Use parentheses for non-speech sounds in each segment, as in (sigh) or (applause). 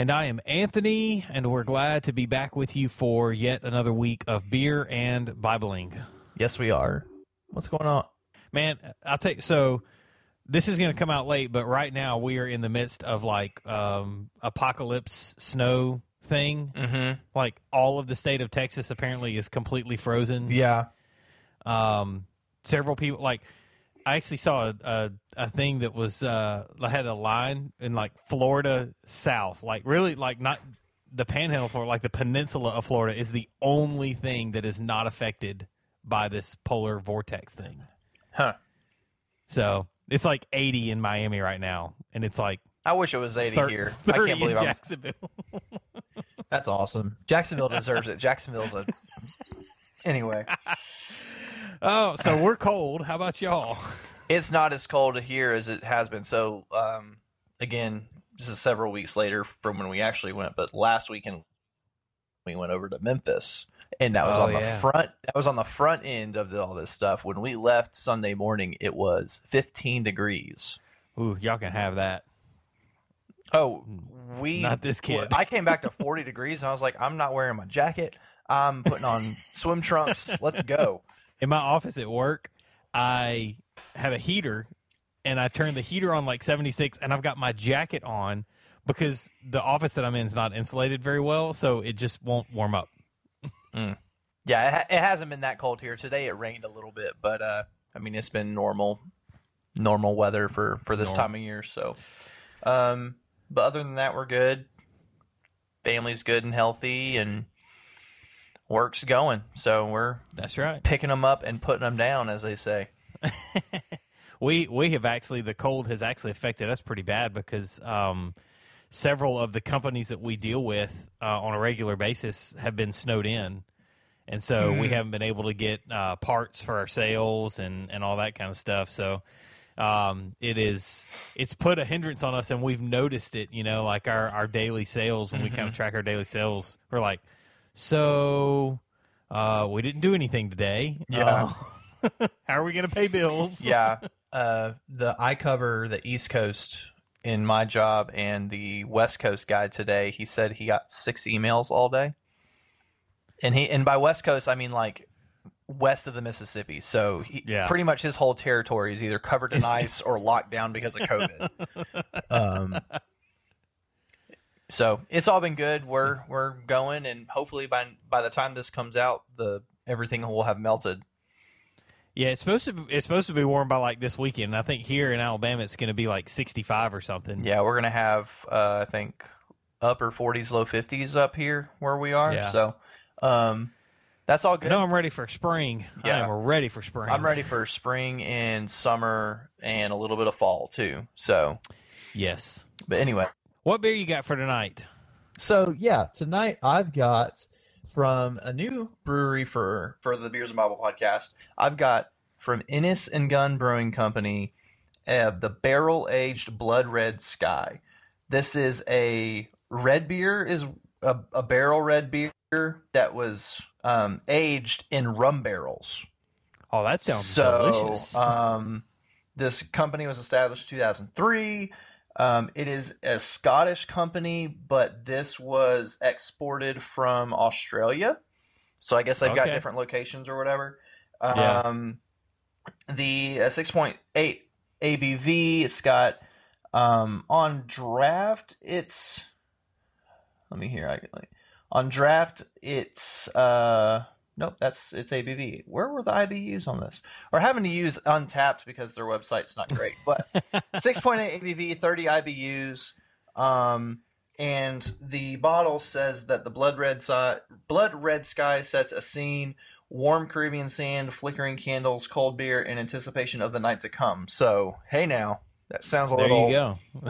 And I am Anthony, and we're glad to be back with you for yet another week of beer and Bibling. Yes, we are. What's going on? Man, I'll take so this is going to come out late, but right now we are in the midst of like um, apocalypse snow thing. Mm-hmm. Like all of the state of Texas apparently is completely frozen. Yeah. Um, several people like I actually saw a, a, a thing that was uh had a line in like Florida South, like really like not the Panhandle Florida, like the peninsula of Florida is the only thing that is not affected by this polar vortex thing. Huh. So it's like 80 in Miami right now, and it's like I wish it was 80 thir- here. 30 I can't believe in I'm. Jacksonville. (laughs) That's awesome. Jacksonville deserves it. Jacksonville's a. Anyway, (laughs) oh, so we're cold. How about y'all? It's not as cold here as it has been. So, um, again, this is several weeks later from when we actually went, but last weekend we went over to Memphis, and that was Oh, on the yeah. front. That was on the front end of the, all this stuff. When we left Sunday morning, it was 15 degrees. Ooh, y'all can have that. Oh, we Not this kid. I came back to 40 (laughs) degrees, and I was like, I'm not wearing my jacket. I'm putting on swim trunks. Let's go. in my office at work, I have a heater and I turn the heater on like 76 and I've got my jacket on because the office that I'm in is not insulated very well, so it just won't warm up. Yeah, it, ha- it hasn't been that cold here today. It rained a little bit, but uh, I mean, it's been normal, normal weather for for this Normal. time of year. So, um, but other than that, we're good. Family's good and healthy, and work's going. So we're That's right. picking them up and putting them down, as they say. (laughs) We we have actually the cold has actually affected us pretty bad because um, several of the companies that we deal with uh, on a regular basis have been snowed in, and so we haven't been able to get uh, parts for our sales and and all that kind of stuff. So um, it is it's put a hindrance on us, and we've noticed it. You know, like our our daily sales when we kind of track our daily sales, we're like, so uh, we didn't do anything today. Yeah. (laughs) How are we going to pay bills? (laughs) yeah. Uh, the I cover the East Coast in my job and the West Coast guy today. He said he got six emails all day, and he and by West Coast I mean like west of the Mississippi. So he, Yeah. pretty much his whole territory is either covered in (laughs) ice or locked down because of COVID. um, so it's all been good. We're we're going, and hopefully by by the time this comes out, the everything will have melted. Yeah, it's supposed to. Be, it's supposed to be warm by like this weekend. I think here in Alabama, it's going to be like sixty-five or something. Yeah, we're gonna have uh, I think upper forties, low fifties up here where we are. Yeah. So um, that's all good. No, I'm ready for spring. Yeah. I am ready for spring. I'm ready for spring and summer and a little bit of fall too. So, Yes. but anyway, What beer you got for tonight? so yeah, tonight I've got from a new brewery for for the Beers and Bible podcast. I've got from Innis and Gunn Brewing Company, uh, the barrel aged Blood Red Sky. This is a red beer, is a, a barrel red beer that was um, aged in rum barrels. Oh, that sounds so, delicious. Um, this company was established in 2003. Um, it is a Scottish company, but this was exported from Australia. So I guess they've got different locations or whatever. Yeah. Um, the uh, 6.8 ABV, it's got um, on draft, it's. Let me hear. I can, like, on draft, it's uh, Nope, that's it's ABV. Where were the IBUs on this? We're having to use Untappd because their website's not great. But (laughs) 6.8 ABV, 30 IBUs, um, and the bottle says that the blood red si- blood red sky sets a scene. Warm Caribbean sand, flickering candles, cold beer, in anticipation of the night to come. So, hey now, that sounds a There little you go. (laughs)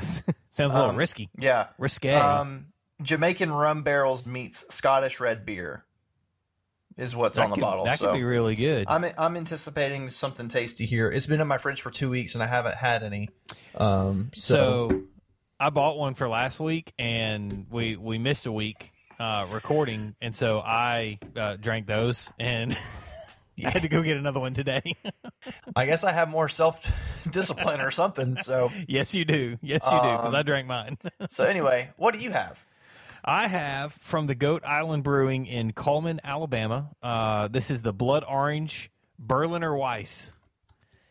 Sounds a little Um, risky. yeah. Risque. Um, Jamaican rum barrels meets Scottish red beer is what's that on the could, bottle. That so could be really good. I'm I'm anticipating something tasty here. It's been in my fridge for two weeks and I haven't had any. Um, so, So I bought one for last week, and we we missed a week uh, recording, and so I uh, drank those, and (laughs) I had to go get another one today. (laughs) I guess I have more self discipline or something. So (laughs) yes, you do. Yes, you do. Because Um, I drank mine. so anyway, what do you have? I have from the Goat Island Brewing in Cullman, Alabama. Uh, this is the Blood Orange Berliner Weiss,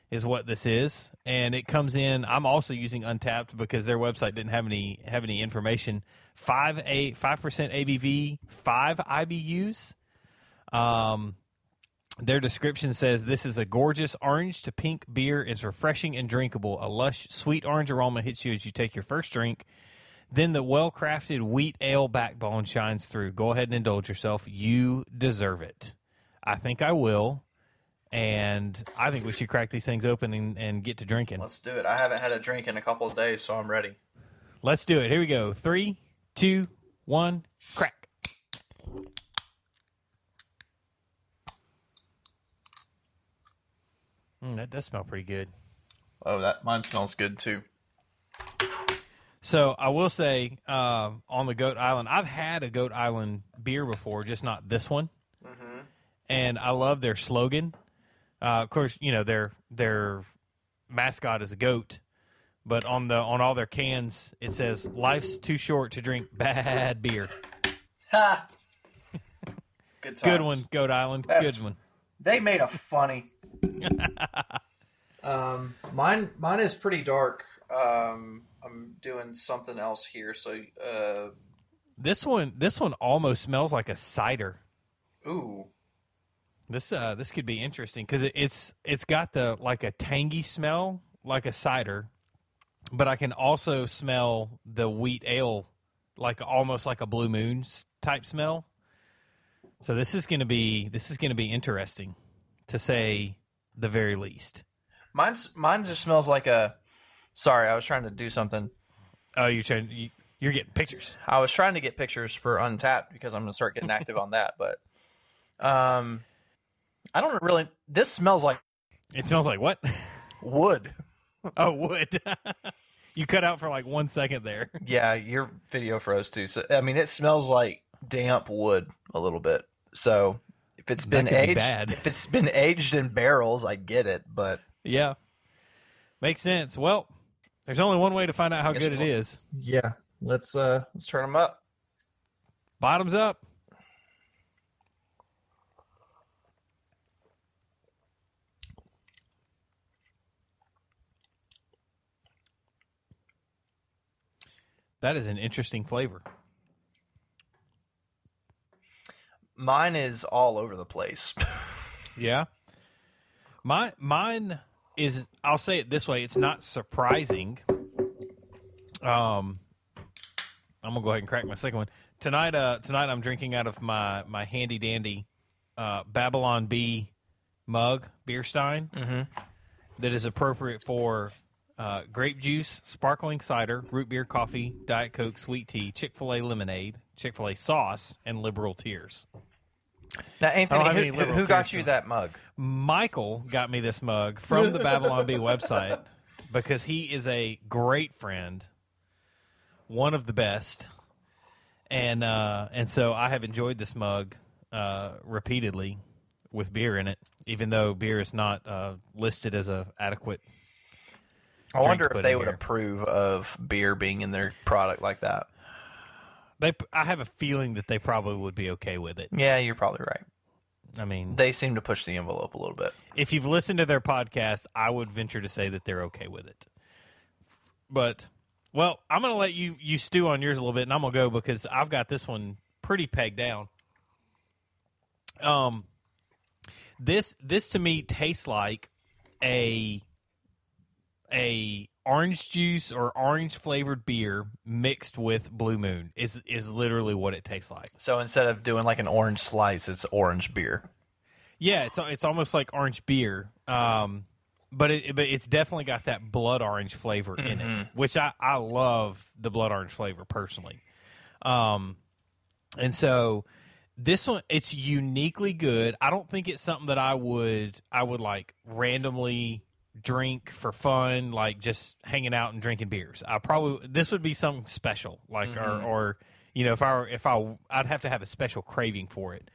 is what this is, and it comes in. I'm also using Untappd because their website didn't have any have any information. Five a five percent ABV, five IBUs. Um, their description says this is a gorgeous orange to pink beer. It's refreshing and drinkable. A lush, sweet orange aroma hits you as you take your first drink. Then the well crafted wheat ale backbone shines through. Go ahead and indulge yourself. You deserve it. I think I will. And I think we should crack these things open and, and get to drinking. Let's do it. I haven't had a drink in a couple of days, so I'm ready. Let's do it. Here we go. Three, two, one, crack. Mm, that does smell pretty good. Oh, that mine smells good too. So I will say, uh, on the Goat Island, I've had a Goat Island beer before, just not this one. And I love their slogan. Uh, of course, you know their their mascot is a goat, but on the on all their cans it says "Life's too short to drink bad beer." Ha! (laughs) Good. Good one, Goat Island. That's- Good one. They made a funny. (laughs) um, mine mine is pretty dark. Um, I'm doing something else here. So, uh, This one, this one almost smells like a cider. ooh, This uh, this could be interesting because it, it's it's got the like a tangy smell like a cider, but I can also smell the wheat ale like almost like a blue moon type smell. So this is going to be this is going to be interesting to say the very least. mine's mine just smells like a. Sorry, I was trying to do something. Oh, you're trying, you, you're getting pictures. I was trying to get pictures for Untappd because I'm going to start getting active on that. But, um, I don't really. This smells like It smells like what? wood. (laughs) oh, wood. (laughs) you cut out for like one second there. (laughs) Yeah, your video froze too. So I mean, it smells like damp wood a little bit. So if it's been be aged, bad. if it's been aged in barrels, I get it. But Yeah, makes sense. Well, there's only one way to find out how good it we'll- is. yeah, let's uh let's turn them up. Bottoms up. That is an interesting flavor. Mine is all over the place. (laughs) Yeah. My mine is I'll say it this way, it's not surprising. Um I'm gonna go ahead and crack my second one. Tonight uh tonight I'm drinking out of my my handy dandy uh Babylon Bee mug, beer stein. that is appropriate for uh, grape juice, sparkling cider, root beer, coffee, Diet Coke, sweet tea, Chick fil A lemonade, Chick fil A sauce, and liberal tears. Now, Anthony, who, who, who got you that mug? Michael got me this mug from the Babylon Bee website (laughs) because he is a great friend, one of the best, and uh, and so I have enjoyed this mug uh, repeatedly with beer in it, even though beer is not uh, listed as a adequate. I wonder if they would here. approve of beer being in their product like that. They, I have a feeling that they probably would be okay with it. Yeah, you're probably right. I mean, They seem to push the envelope a little bit. if you've listened to their podcast, I would venture to say that they're okay with it. But well, I'm going to let you you stew on yours a little bit, and I'm going to go because I've got this one pretty pegged down. Um, This this to me tastes like a a orange juice or orange flavored beer mixed with Blue Moon is is literally what it tastes like. So instead of doing like an orange slice, it's orange beer. Yeah, it's it's almost like orange beer, um, but it but it's definitely got that blood orange flavor in it, which I I love the blood orange flavor personally. Um, and so this one it's uniquely good. I don't think it's something that I would I would like randomly drink for fun, like just hanging out and drinking beers. I probably this would be something special, like or or you know if I were, if I I'd have to have a special craving for it.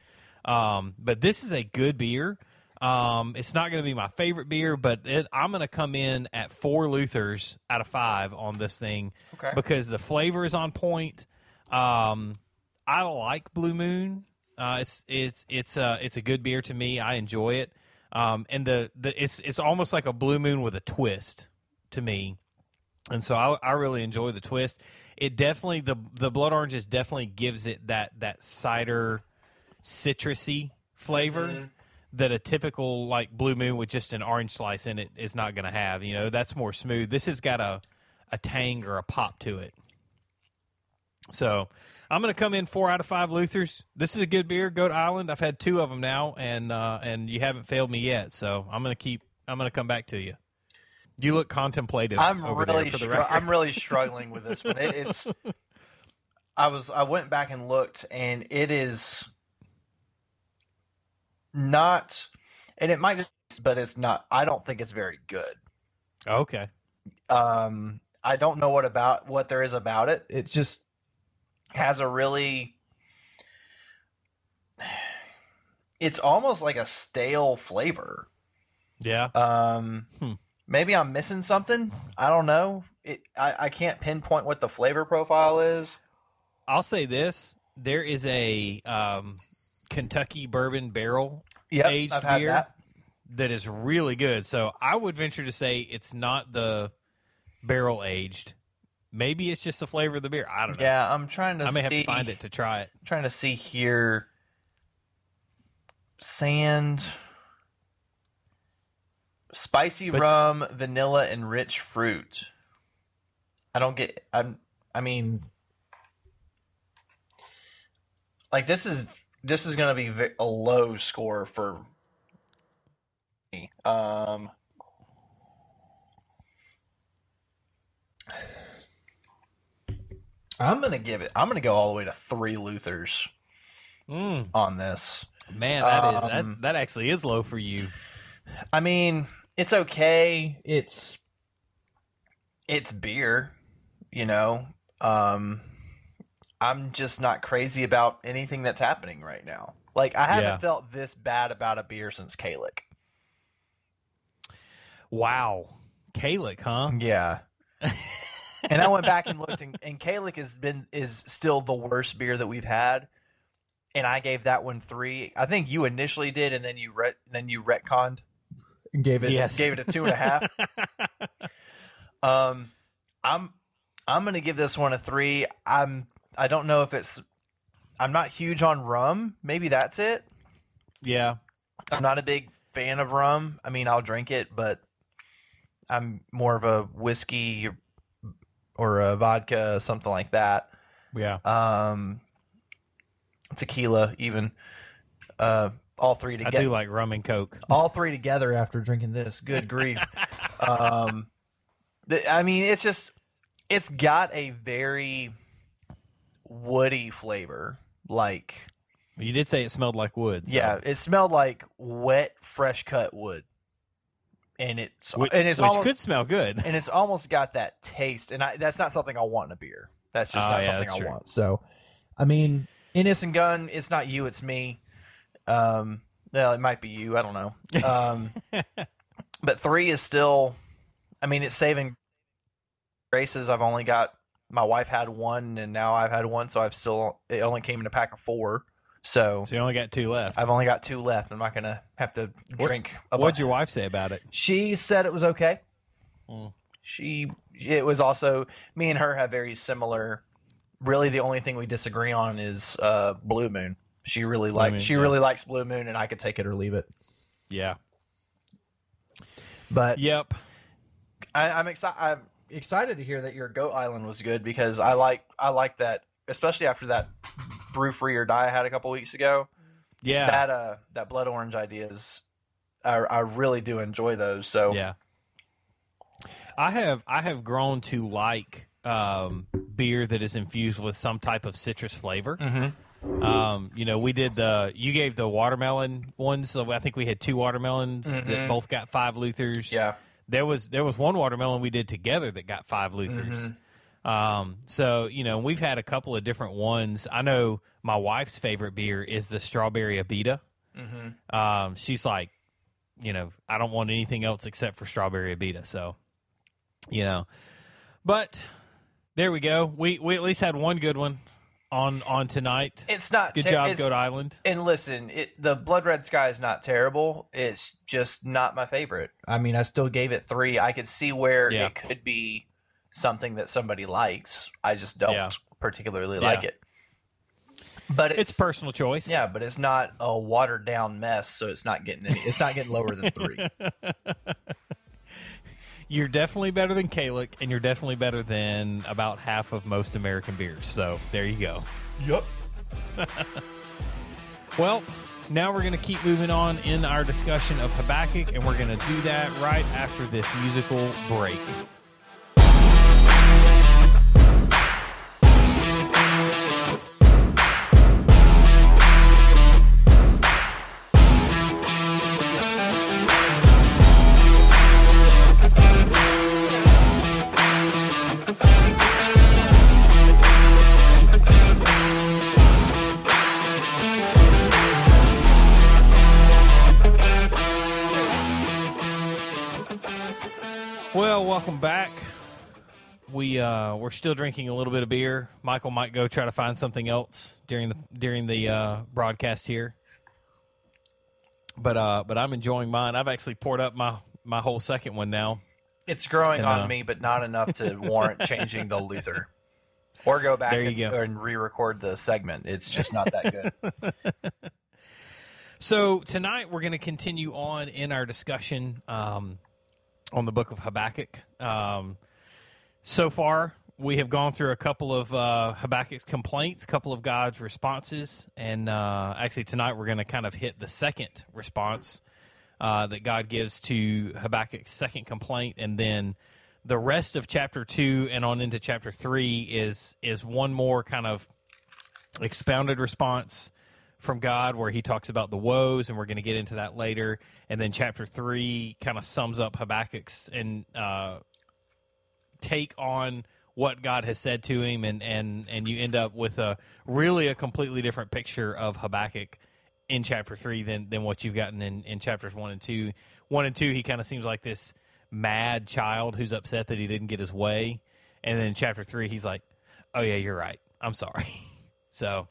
Um, but this is a good beer. Um, it's not going to be my favorite beer, but it, I'm going to come in at four Luthers out of five on this thing Okay. because the flavor is on point. Um, I like Blue Moon. Uh, it's it's it's uh, it's a good beer to me. I enjoy it. Um, and the, the it's it's almost like a Blue Moon with a twist to me. And so I, I really enjoy the twist. It definitely the the blood oranges definitely gives it that that cider citrusy flavor that a typical like blue moon with just an orange slice in it is not going to have. You know, that's more smooth. This has got a a tang or a pop to it. So I'm going to come in four out of five Luthers. This is a good beer. Goat Island. I've had two of them now, and uh, and you haven't failed me yet. So I'm going to keep. I'm going to come back to you. You look contemplative. I'm over really there for the str- I'm really struggling with this one. It, it's I was I went back and looked and it is not and it might but it's not I don't think it's very good. okay. Um I don't know what about what there is about it. It just has a really it's almost like a stale flavor. Yeah. Um, Hmm. maybe I'm missing something. I don't know. It, I, I can't pinpoint what the flavor profile is. I'll say this: there is a um, Kentucky bourbon barrel Yep, aged I've had beer that. that is really good. So I would venture to say it's not the barrel aged. Maybe it's just the flavor of the beer. I don't know. Yeah, I'm trying to I may have to find it to try it. Trying to see here. Sand, spicy But- rum, vanilla, and rich fruit. I don't get. I'm. I mean, like this is this is going to be a low score for me. Um. I'm gonna give it. I'm gonna go all the way to three Luthers Mm, on this. man, that is Um, that, that actually is low for you. I mean, it's okay. It's it's beer, you know. Um I'm just not crazy about anything that's happening right now. Like I haven't Yeah. felt this bad about a beer since Kalik. Wow, Kalik, huh? Yeah. (laughs) and I went back and looked and, and Kalik has been is still the worst beer that we've had. And I gave that one three. I think you initially did, and then you ret- then you retconned and gave it Yes. gave it a two and a half. (laughs) Um, I'm I'm gonna give this one a three. I'm I don't know if it's I'm not huge on rum. Maybe that's it. Yeah, I'm not a big fan of rum. I mean, I'll drink it, but I'm more of a whiskey or a vodka, something like that. yeah. Um, tequila, even. Uh, all three I together. do like rum and coke. (laughs) all three together after drinking this. Good grief. (laughs) um, the, I mean, it's just it's got a very woody flavor. Like, You did say it smelled like wood. so- yeah, it smelled like wet, fresh cut wood, and it's which, and it's which almost, could smell good. and it's almost got that taste. And I, that's not something I want in a beer. That's just Oh, not yeah, something I true. want. So, I mean, Innis and Gunn, it's not you, it's me. Um, well, it might be you. I don't know. Um, (laughs) but three is still. I mean, it's saving graces. I've only got my wife had one, and now I've had one, so I've still. It only came in a pack of four, so So you only got two left. I've only got two left. I'm not gonna have to What- drink. a What'd your wife say about it? She said it was okay. Mm. She it was also me and her have very similar. Really, the only thing we disagree on is uh, Blue Moon. She really likes Moon, she yeah. really likes Blue Moon, and I could take it or leave it. Yeah. But Yep. I, I'm excited. I'm excited to hear that your Goat Island was good because I like I like that, especially after that brew free or die I had a couple weeks ago. Yeah. That uh that blood orange ideas, I I really do enjoy those. So Yeah. I have I have grown to like um, beer that is infused with some type of citrus flavor. Mhm. Um, you know, we did the you gave the watermelon ones. So I think we had two watermelons that Mhm. both got five Luthers. yeah, There was there was one watermelon we did together that got five Luthers. Um, so you know, we've had a couple of different ones. I know my wife's favorite beer is the strawberry Abita. Mhm. Um, she's like, you know, I don't want anything else except for strawberry Abita. So, you know, but there we go. We we at least had one good one on on tonight. it's not Good ter- job, Goat Island. And listen, it, the Blood Red Sky is not terrible. It's just not my favorite. I mean, I still gave it three. I could see where Yeah. it could be something that somebody likes. I just don't Yeah. particularly Yeah. like it. But it's, It's personal choice. yeah, but it's not a watered down mess, so it's not getting any. It's not getting lower than three. (laughs) You're definitely better than Kalik, and you're definitely better than about half of most American beers. So there you go. Yep. (laughs) Well, now we're going to keep moving on in our discussion of Habakkuk, and we're going to do that right after this musical break. We uh, we're still drinking a little bit of beer. Michael might go try to find something else during the during the uh, broadcast here. But uh, but I'm enjoying mine. I've actually poured up my my whole second one now. It's growing And, on uh, me, but not enough to warrant changing the Luther. Or go back and, go. and re-record the segment. It's just not that good. (laughs) So tonight we're going to continue on in our discussion um, on the book of Habakkuk. Um, so far, we have gone through a couple of uh, Habakkuk's complaints, a couple of God's responses, and uh, actually tonight we're going to kind of hit the second response uh, that God gives to Habakkuk's second complaint, and then the rest of chapter two and on into chapter three is is one more kind of expounded response from God where he talks about the woes, and we're going to get into that later. And then chapter three kind of sums up Habakkuk's and uh, take on what God has said to him, and, and, and you end up with a really a completely different picture of Habakkuk in chapter three than, than what you've gotten in, in chapters one and two. One and two, he kind of seems like this mad child who's upset that he didn't get his way. And then in chapter three, he's like, oh, yeah, you're right. I'm sorry. (laughs) so,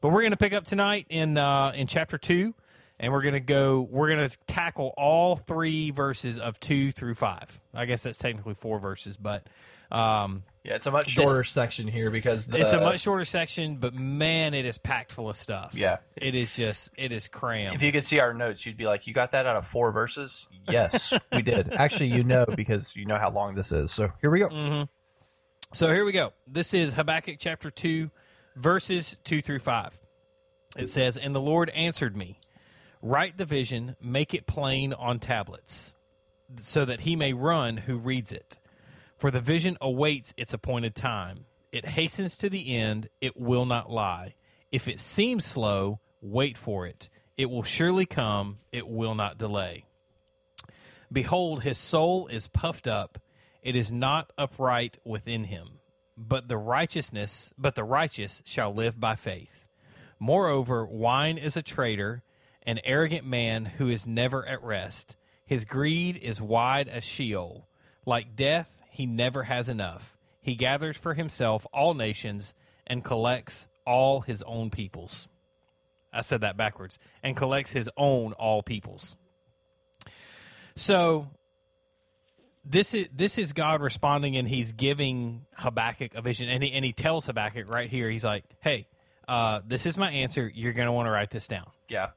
but we're going to pick up tonight in uh, in chapter two, and we're going to go. We're going to tackle all three verses of two through five. I guess that's technically four verses, but um, Yeah, it's a much shorter section here because the, it's a much shorter section. But man, it is packed full of stuff. Yeah. it is just it is crammed. If you could see our notes, you'd be like, "You got that out of four verses?" Yes, we (laughs) did. Actually, you know because you know how long this is. So here we go. So here we go. This is Habakkuk chapter 2, verses 2 through 5. It says, And the Lord answered me, Write the vision, make it plain on tablets, so that he may run who reads it. For the vision awaits its appointed time. It hastens to the end, it will not lie. If it seems slow, wait for it. It will surely come, it will not delay. Behold, his soul is puffed up; it is not upright within him. But the righteousness, but the righteous shall live by faith. Moreover, wine is a traitor, an arrogant man who is never at rest. His greed is wide as Sheol. Like death, he never has enough. He gathers for himself all nations and collects all his own peoples. I said that backwards. And collects his own all peoples. So this is this is God responding, and He's giving Habakkuk a vision, and he and he tells Habakkuk right here, He's like, "Hey, uh, this is my answer. You're going to want to write this down." Yeah,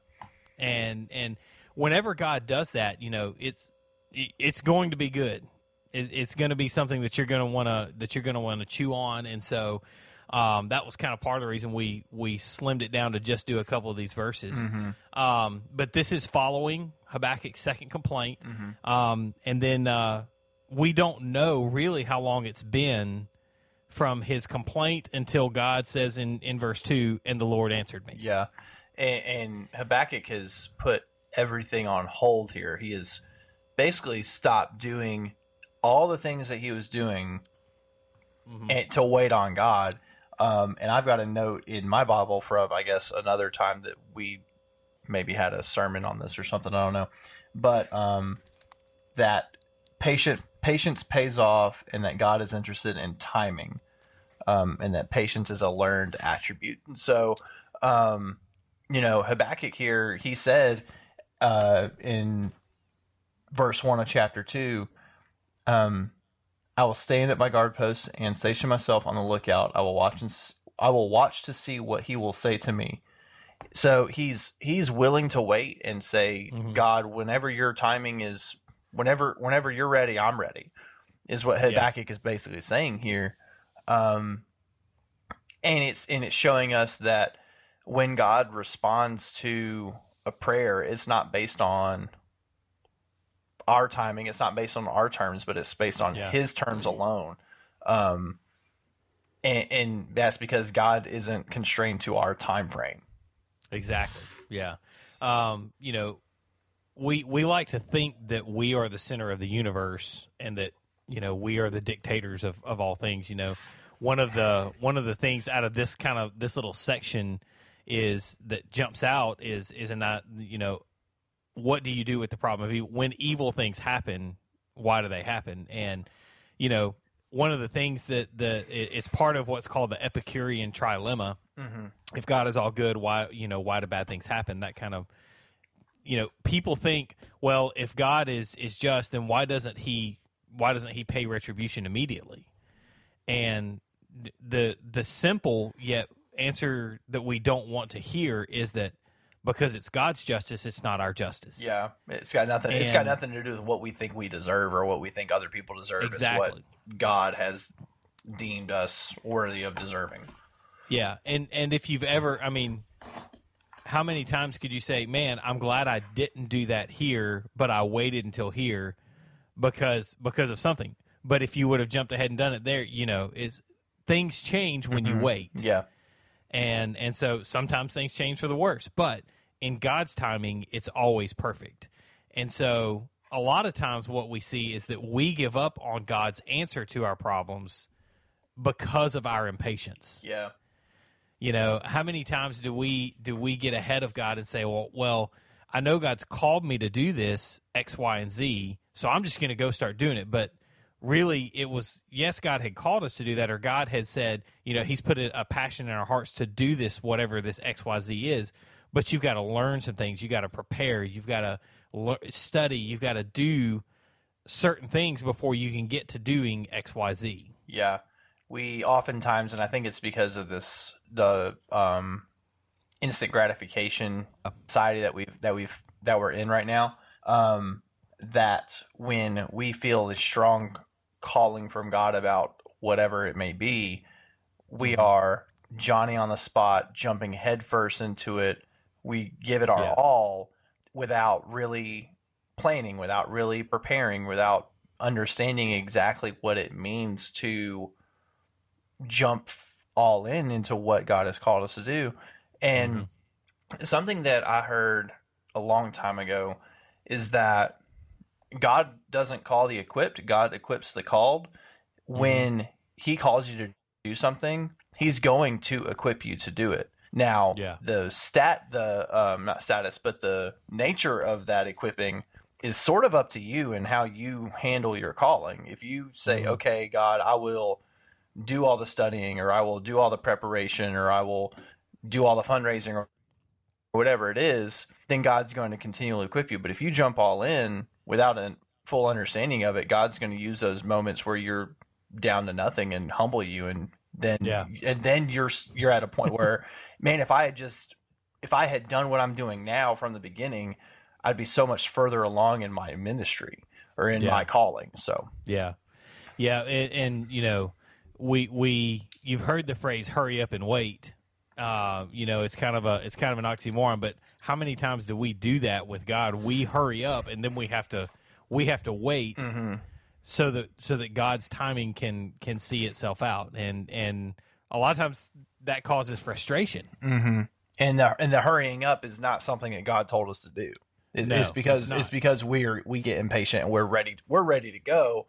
And and whenever God does that, you know, it's it's going to be good. It, it's going to be something that you're going to want to that you're going to want to chew on, and so um, that was kind of part of the reason we we slimmed it down to just do a couple of these verses. Mm-hmm. Um, but this is following Habakkuk's second complaint, Mm-hmm. um, and then uh, we don't know really how long it's been from his complaint until God says in in verse two, and the Lord answered me. Yeah, and, and Habakkuk has put everything on hold here. He has basically stopped doing all the things that he was doing and, to wait on God. Um, and I've got a note in my Bible from, I guess, another time that we maybe had a sermon on this or something. I don't know, but um, that patient patience pays off, and that God is interested in timing, um, and that patience is a learned attribute. And so, um, you know, Habakkuk here, he said uh, in verse one of chapter two, um, I will stand at my guard post and station myself on the lookout. I will watch and s- I will watch to see what he will say to me. So he's he's willing to wait and say, God, whenever your timing is, whenever whenever you're ready, I'm ready, is what Habakkuk is basically saying here. Um, and it's and it's showing us that when God responds to a prayer, it's not based on our timing. It's not based on our terms, but it's based on Yeah. His terms alone. Um, and, and that's because God isn't constrained to our time frame. Exactly. Yeah. Um, you know, we we like to think that we are the center of the universe and that you know we are the dictators of, of all things. You know, one of the one of the things out of this kind of this little section is that jumps out is is not you know what do you do with the problem? of mean, when evil things happen, why do they happen? And you know, one of the things that the it's part of what's called the Epicurean trilemma. Mm-hmm. If God is all good, why you know why do bad things happen? That kind of you know people think, well, if God is is just, then why doesn't he why doesn't he pay retribution immediately? And the the simple yet answer that we don't want to hear is that because it's God's justice, it's not our justice. Yeah, it's got nothing. it's got nothing to do with what we think we deserve or what we think other people deserve. Exactly. It's what God has deemed us worthy of deserving. Yeah, and and if you've ever, I mean, how many times could you say, "Man, I'm glad I didn't do that here, but I waited until here because because of something." But if you would have jumped ahead and done it there, you know, is things change when you mm-hmm. wait, Yeah, and and so sometimes things change for the worse. But in God's timing, it's always perfect, and so a lot of times what we see is that we give up on God's answer to our problems because of our impatience. yeah, You know, how many times do we do we get ahead of God and say, "Well, well, I know God's called me to do this X, Y, and Z, so I'm just going to go start doing it." But really, it was yes, God had called us to do that, or God had said, you know, He's put a, passion in our hearts to do this, whatever this X, Y, Z is. But you've got to learn some things. You've got to prepare. You've got to le- study. You've got to do certain things before you can get to doing X, Y, Z. yeah. We oftentimes, and I think it's because of this the um, instant gratification society that we've that we've that we're in right now. Um, that when we feel a strong calling from God about whatever it may be, we mm-hmm. are Johnny on the spot, jumping headfirst into it. We give it our Yeah. all without really planning, without really preparing, without understanding exactly what it means to jump all in into what God has called us to do. And mm-hmm. something that I heard a long time ago is that God doesn't call the equipped, God equips the called. When he calls you to do something, he's going to equip you to do it. Now, Yeah. the stat, the um, not status, but the nature of that equipping is sort of up to you and how you handle your calling. If you say, Mhm. "Okay, God, I will do all the studying, or I will do all the preparation, or I will do all the fundraising, or whatever it is," then God's going to continually equip you. But if you jump all in without a full understanding of it, God's going to use those moments where you're down to nothing and humble you, and then Yeah. and then you're you're at a point where, (laughs) man, if I had just if I had done what I'm doing now from the beginning, I'd be so much further along in my ministry or in Yeah. my calling. So Yeah, yeah, and, and you know, we we you've heard the phrase "hurry up and wait." Uh, you know, it's kind of a it's kind of an oxymoron, but how many times do we do that with God? We hurry up, and then we have to we have to wait so that so that God's timing can can see itself out, and and a lot of times that causes frustration. and the and the hurrying up is not something that God told us to do. It, No, it's because it's it's because we're we get impatient and we're ready we're ready to go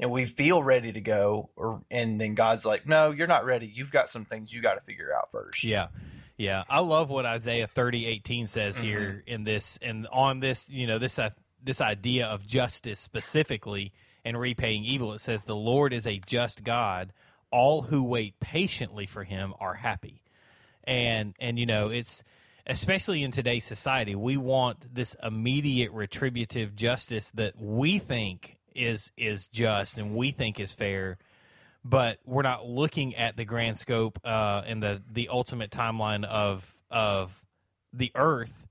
and we feel ready to go or and then God's like, "No, you're not ready. You've got some things you got to figure out first. Yeah. Yeah. I love what Isaiah thirty eighteen says Mm-hmm. here in this and on this, you know, this uh, this idea of justice specifically and repaying evil. It says the Lord is a just God. All who wait patiently for him are happy. And and you know, it's especially in today's society, we want this immediate retributive justice that we think is is just and we think is fair but we're not looking at the grand scope uh, and the the ultimate timeline of of the earth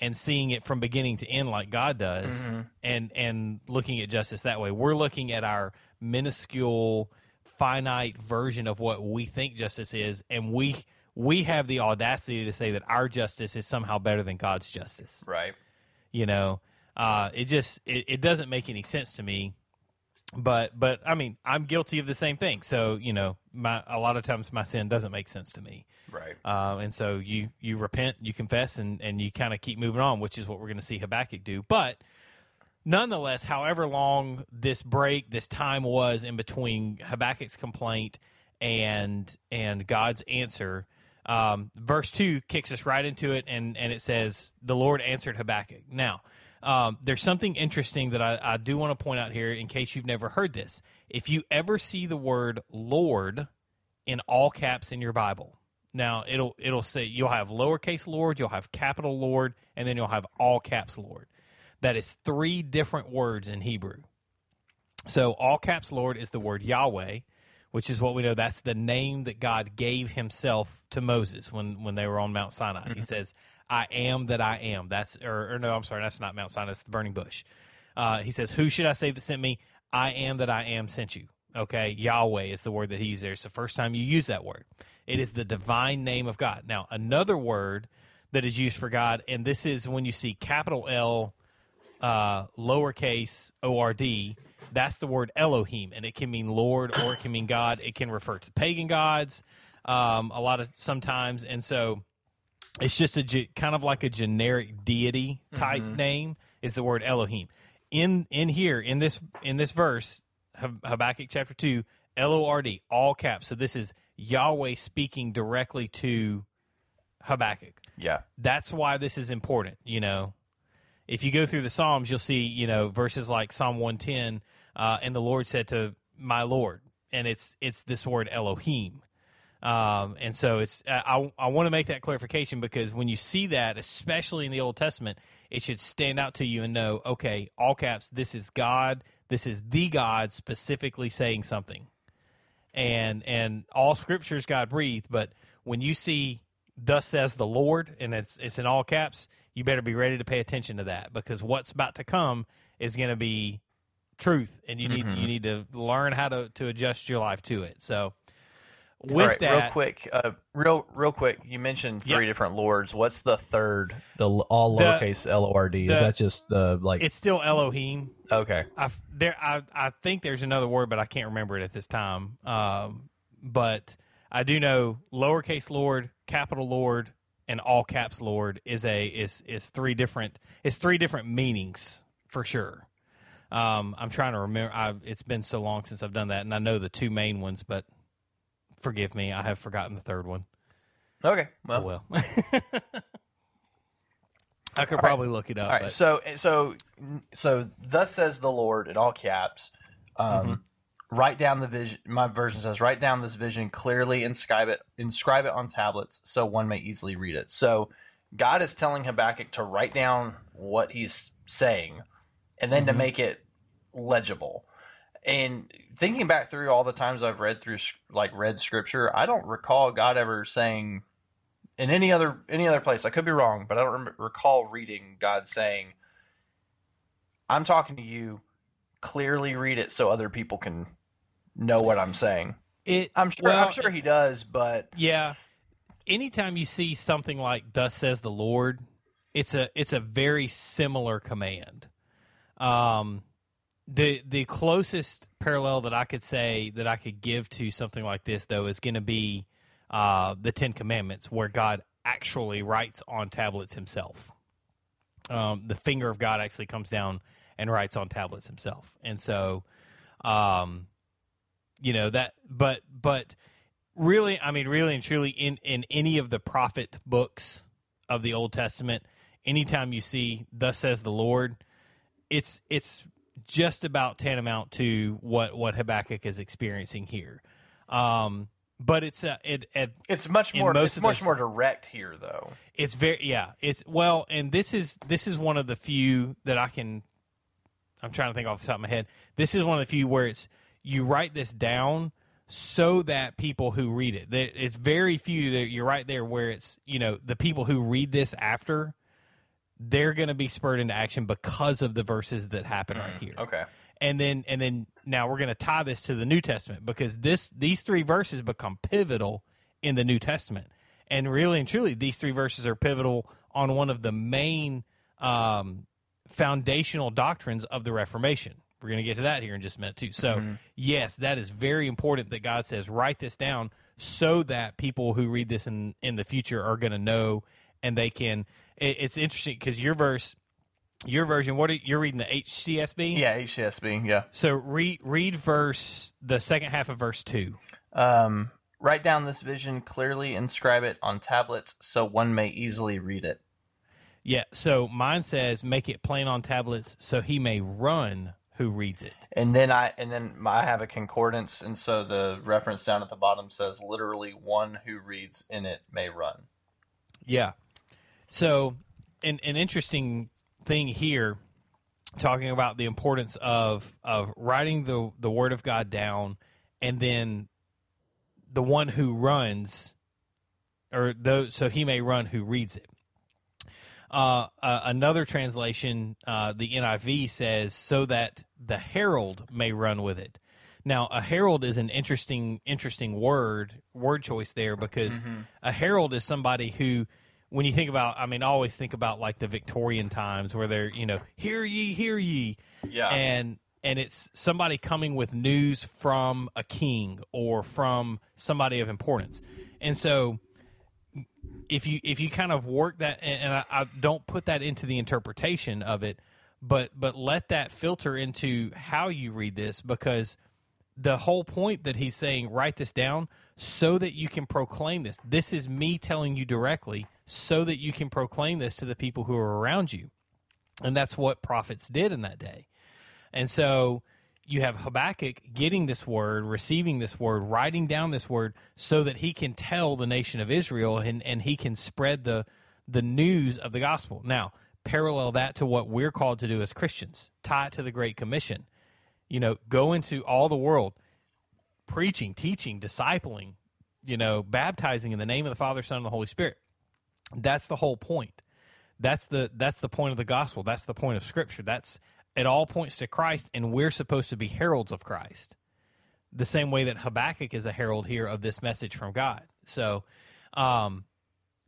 and seeing it from beginning to end like God does, and and looking at justice that way. We're looking at our minuscule, finite version of what we think justice is, and we we have the audacity to say that our justice is somehow better than God's justice Right. you know uh, it just it, it doesn't make any sense to me. But but i mean i'm guilty of the same thing. So you know my a lot of times my sin doesn't make sense to me. Right. uh, and so you you repent you confess and and you kind of keep moving on which is what we're going to see habakkuk do. But nonetheless however long this break this time was in between habakkuk's complaint and and god's answer um, verse 2 kicks us right into it and and it says the lord answered habakkuk. Now um, there's something interesting that I, I do want to point out here in case you've never heard this if you ever see the word lord in all caps in your Bible. Now it'll it'll say you'll have lowercase Lord, you'll have capital Lord, and then you'll have all caps Lord. That is three different words in Hebrew. So all caps Lord is the word Yahweh, which is what we know that's the name that God gave himself to Moses when when they were on Mount Sinai. He says, "I am that I am." That's or, or no, I'm sorry, that's not Mount Sinai, it's the burning bush. Uh, he says, "Who should I say that sent me? I am that I am sent you." Okay, Yahweh is the word that he used there. It's the first time you use that word. It is the divine name of God. Now, another word that is used for God, and this is when you see capital L, uh, lowercase O R D. That's the word Elohim, and it can mean Lord or it can mean God. It can refer to pagan gods um, a lot of sometimes, and so it's just a ge- kind of like a generic deity type name is the word Elohim. In in here in this in this verse Habakkuk chapter 2 L O R D all caps. So this is Yahweh speaking directly to Habakkuk. Yeah. That's why this is important, you know. If you go through the Psalms, you'll see, you know, verses like Psalm 110 uh, and the Lord said to my Lord and it's it's this word Elohim. Um, and so it's I, I want to make that clarification because when you see that, especially in the Old Testament, it should stand out to you and know, okay, all caps, this is God, this is the God specifically saying something, and and all scriptures God breathed. But when you see "Thus says the Lord" and it's it's in all caps, you better be ready to pay attention to that because what's about to come is going to be truth, and you need you need to learn how to to adjust your life to it. So. With All right, that, real quick, uh, real real quick. You mentioned three Yeah. different lords. What's the third? The all lowercase L O R D. Is that just the like? it's still Elohim. okay. I there I I think there's another word, but I can't remember it at this time. Um, but I do know lowercase Lord, capital Lord, and all caps Lord is a is is three different it's three different meanings for sure. Um, I'm trying to remember. I've, it's been so long since I've done that, and I know the two main ones, but forgive me, I have forgotten the third one. Okay. Oh Well, well. (laughs) I could probably look it up. all right. but- So so so thus says the Lord in all caps. Um, Mm-hmm. Write down the vision. My version says, "Write down this vision clearly, inscribe it, inscribe it on tablets, so one may easily read it." So, God is telling Habakkuk to write down what He's saying, and then to Mm-hmm. make it legible. And thinking back through all the times I've read through like read Scripture, I don't recall God ever saying in any other any other place. I could be wrong, but I don't recall reading God saying, I'm talking to you. Clearly read it so other people can know what I'm saying. It, I'm sure. well, I'm sure he does, but Yeah. Anytime you see something like "Thus says the Lord," it's a it's a very similar command. Um, the the closest parallel that I could say that I could give to something like this, though, is going to be uh, the Ten Commandments, where God actually writes on tablets Himself. Um, the finger of God actually comes down and writes on tablets Himself, and so, um, you know that. But but really, I mean, really and truly, in in any of the prophet books of the Old Testament, anytime you see "Thus says the Lord," it's it's just about tantamount to what what Habakkuk is experiencing here. Um, but it's uh, it, it it's much more. It's much more direct here, though. it's very yeah it's well and this is this is one of the few that i can i'm trying to think off the top of my head this is one of the few where it's you write this down so that people who read it it's very few that you're right there where it's you know the people who read this after they're going to be spurred into action because of the verses that happen right here Okay. and then and then now we're going to tie this to the New Testament because this these three verses become pivotal in the New Testament, and really and truly, these three verses are pivotal on one of the main um, foundational doctrines of the Reformation. We're going to get to that here in just a minute too. So, yes, that is very important that God says write this down so that people who read this in in the future are going to know and they can. It, it's interesting because your verse. Your version, what are, you're reading the HCSB? Yeah, HCSB. Yeah. So read read verse the second half of verse two. Um, write down this vision clearly, inscribe it on tablets, so one may easily read it. Yeah. So mine says make it plain on tablets so he may run who reads it. And then I and then I have a concordance, and so the reference down at the bottom says literally one who reads in it may run. Yeah. So an an interesting thing here talking about the importance of of writing the the word of God down and then the one who runs or though so he may run who reads it. Uh, uh, another translation, uh, the NIV says, so that the herald may run with it. Now, a herald is an interesting, interesting word, word choice there because a herald is somebody who, when you think about, I mean, I always think about like the Victorian times where they're, you know, hear ye, hear ye, Yeah. and and it's somebody coming with news from a king or from somebody of importance, and so if you if you kind of work that and, and I, I don't put that into the interpretation of it but but let that filter into how you read this because the whole point that he's saying write this down so that you can proclaim this. This is me telling you directly so that you can proclaim this to the people who are around you and that's what prophets did in that day and so you have Habakkuk getting this word, receiving this word, writing down this word so that he can tell the nation of Israel and, and he can spread the the news of the gospel. Now, parallel that to what we're called to do as Christians. Tie it to the Great Commission. You know, go into all the world, preaching, teaching, discipling, you know, baptizing in the name of the Father, Son, and the Holy Spirit. That's the whole point. That's the that's the point of the gospel. That's the point of scripture. That's it all points to Christ and we're supposed to be heralds of Christ. The same way that Habakkuk is a herald here of this message from God. So um,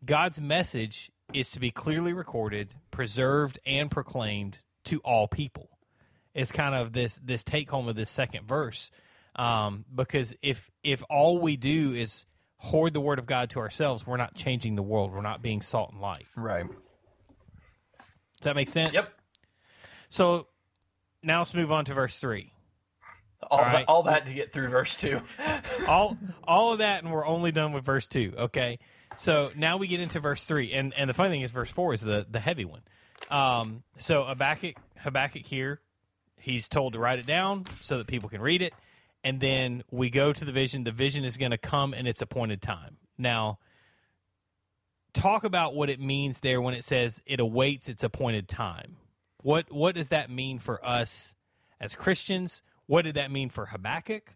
God's message is to be clearly recorded, preserved, and proclaimed to all people. It's kind of this this take home of this second verse, um, because if if all we do is hoard the word of God to ourselves, we're not changing the world. We're not being salt and light. Right. Does that make sense? Yep. So now let's move on to verse three. All, right. that, all that to get through verse two. (laughs) all all of that, and we're only done with verse two. Okay, so now we get into verse three, and and the funny thing is, verse four is the the heavy one. Um, so Habakkuk Habakkuk here, he's told to write it down so that people can read it, and then we go to the vision. The vision is going to come in its appointed time. Now, talk about what it means there when it says it awaits its appointed time. What what does that mean for us as Christians? What did that mean for Habakkuk?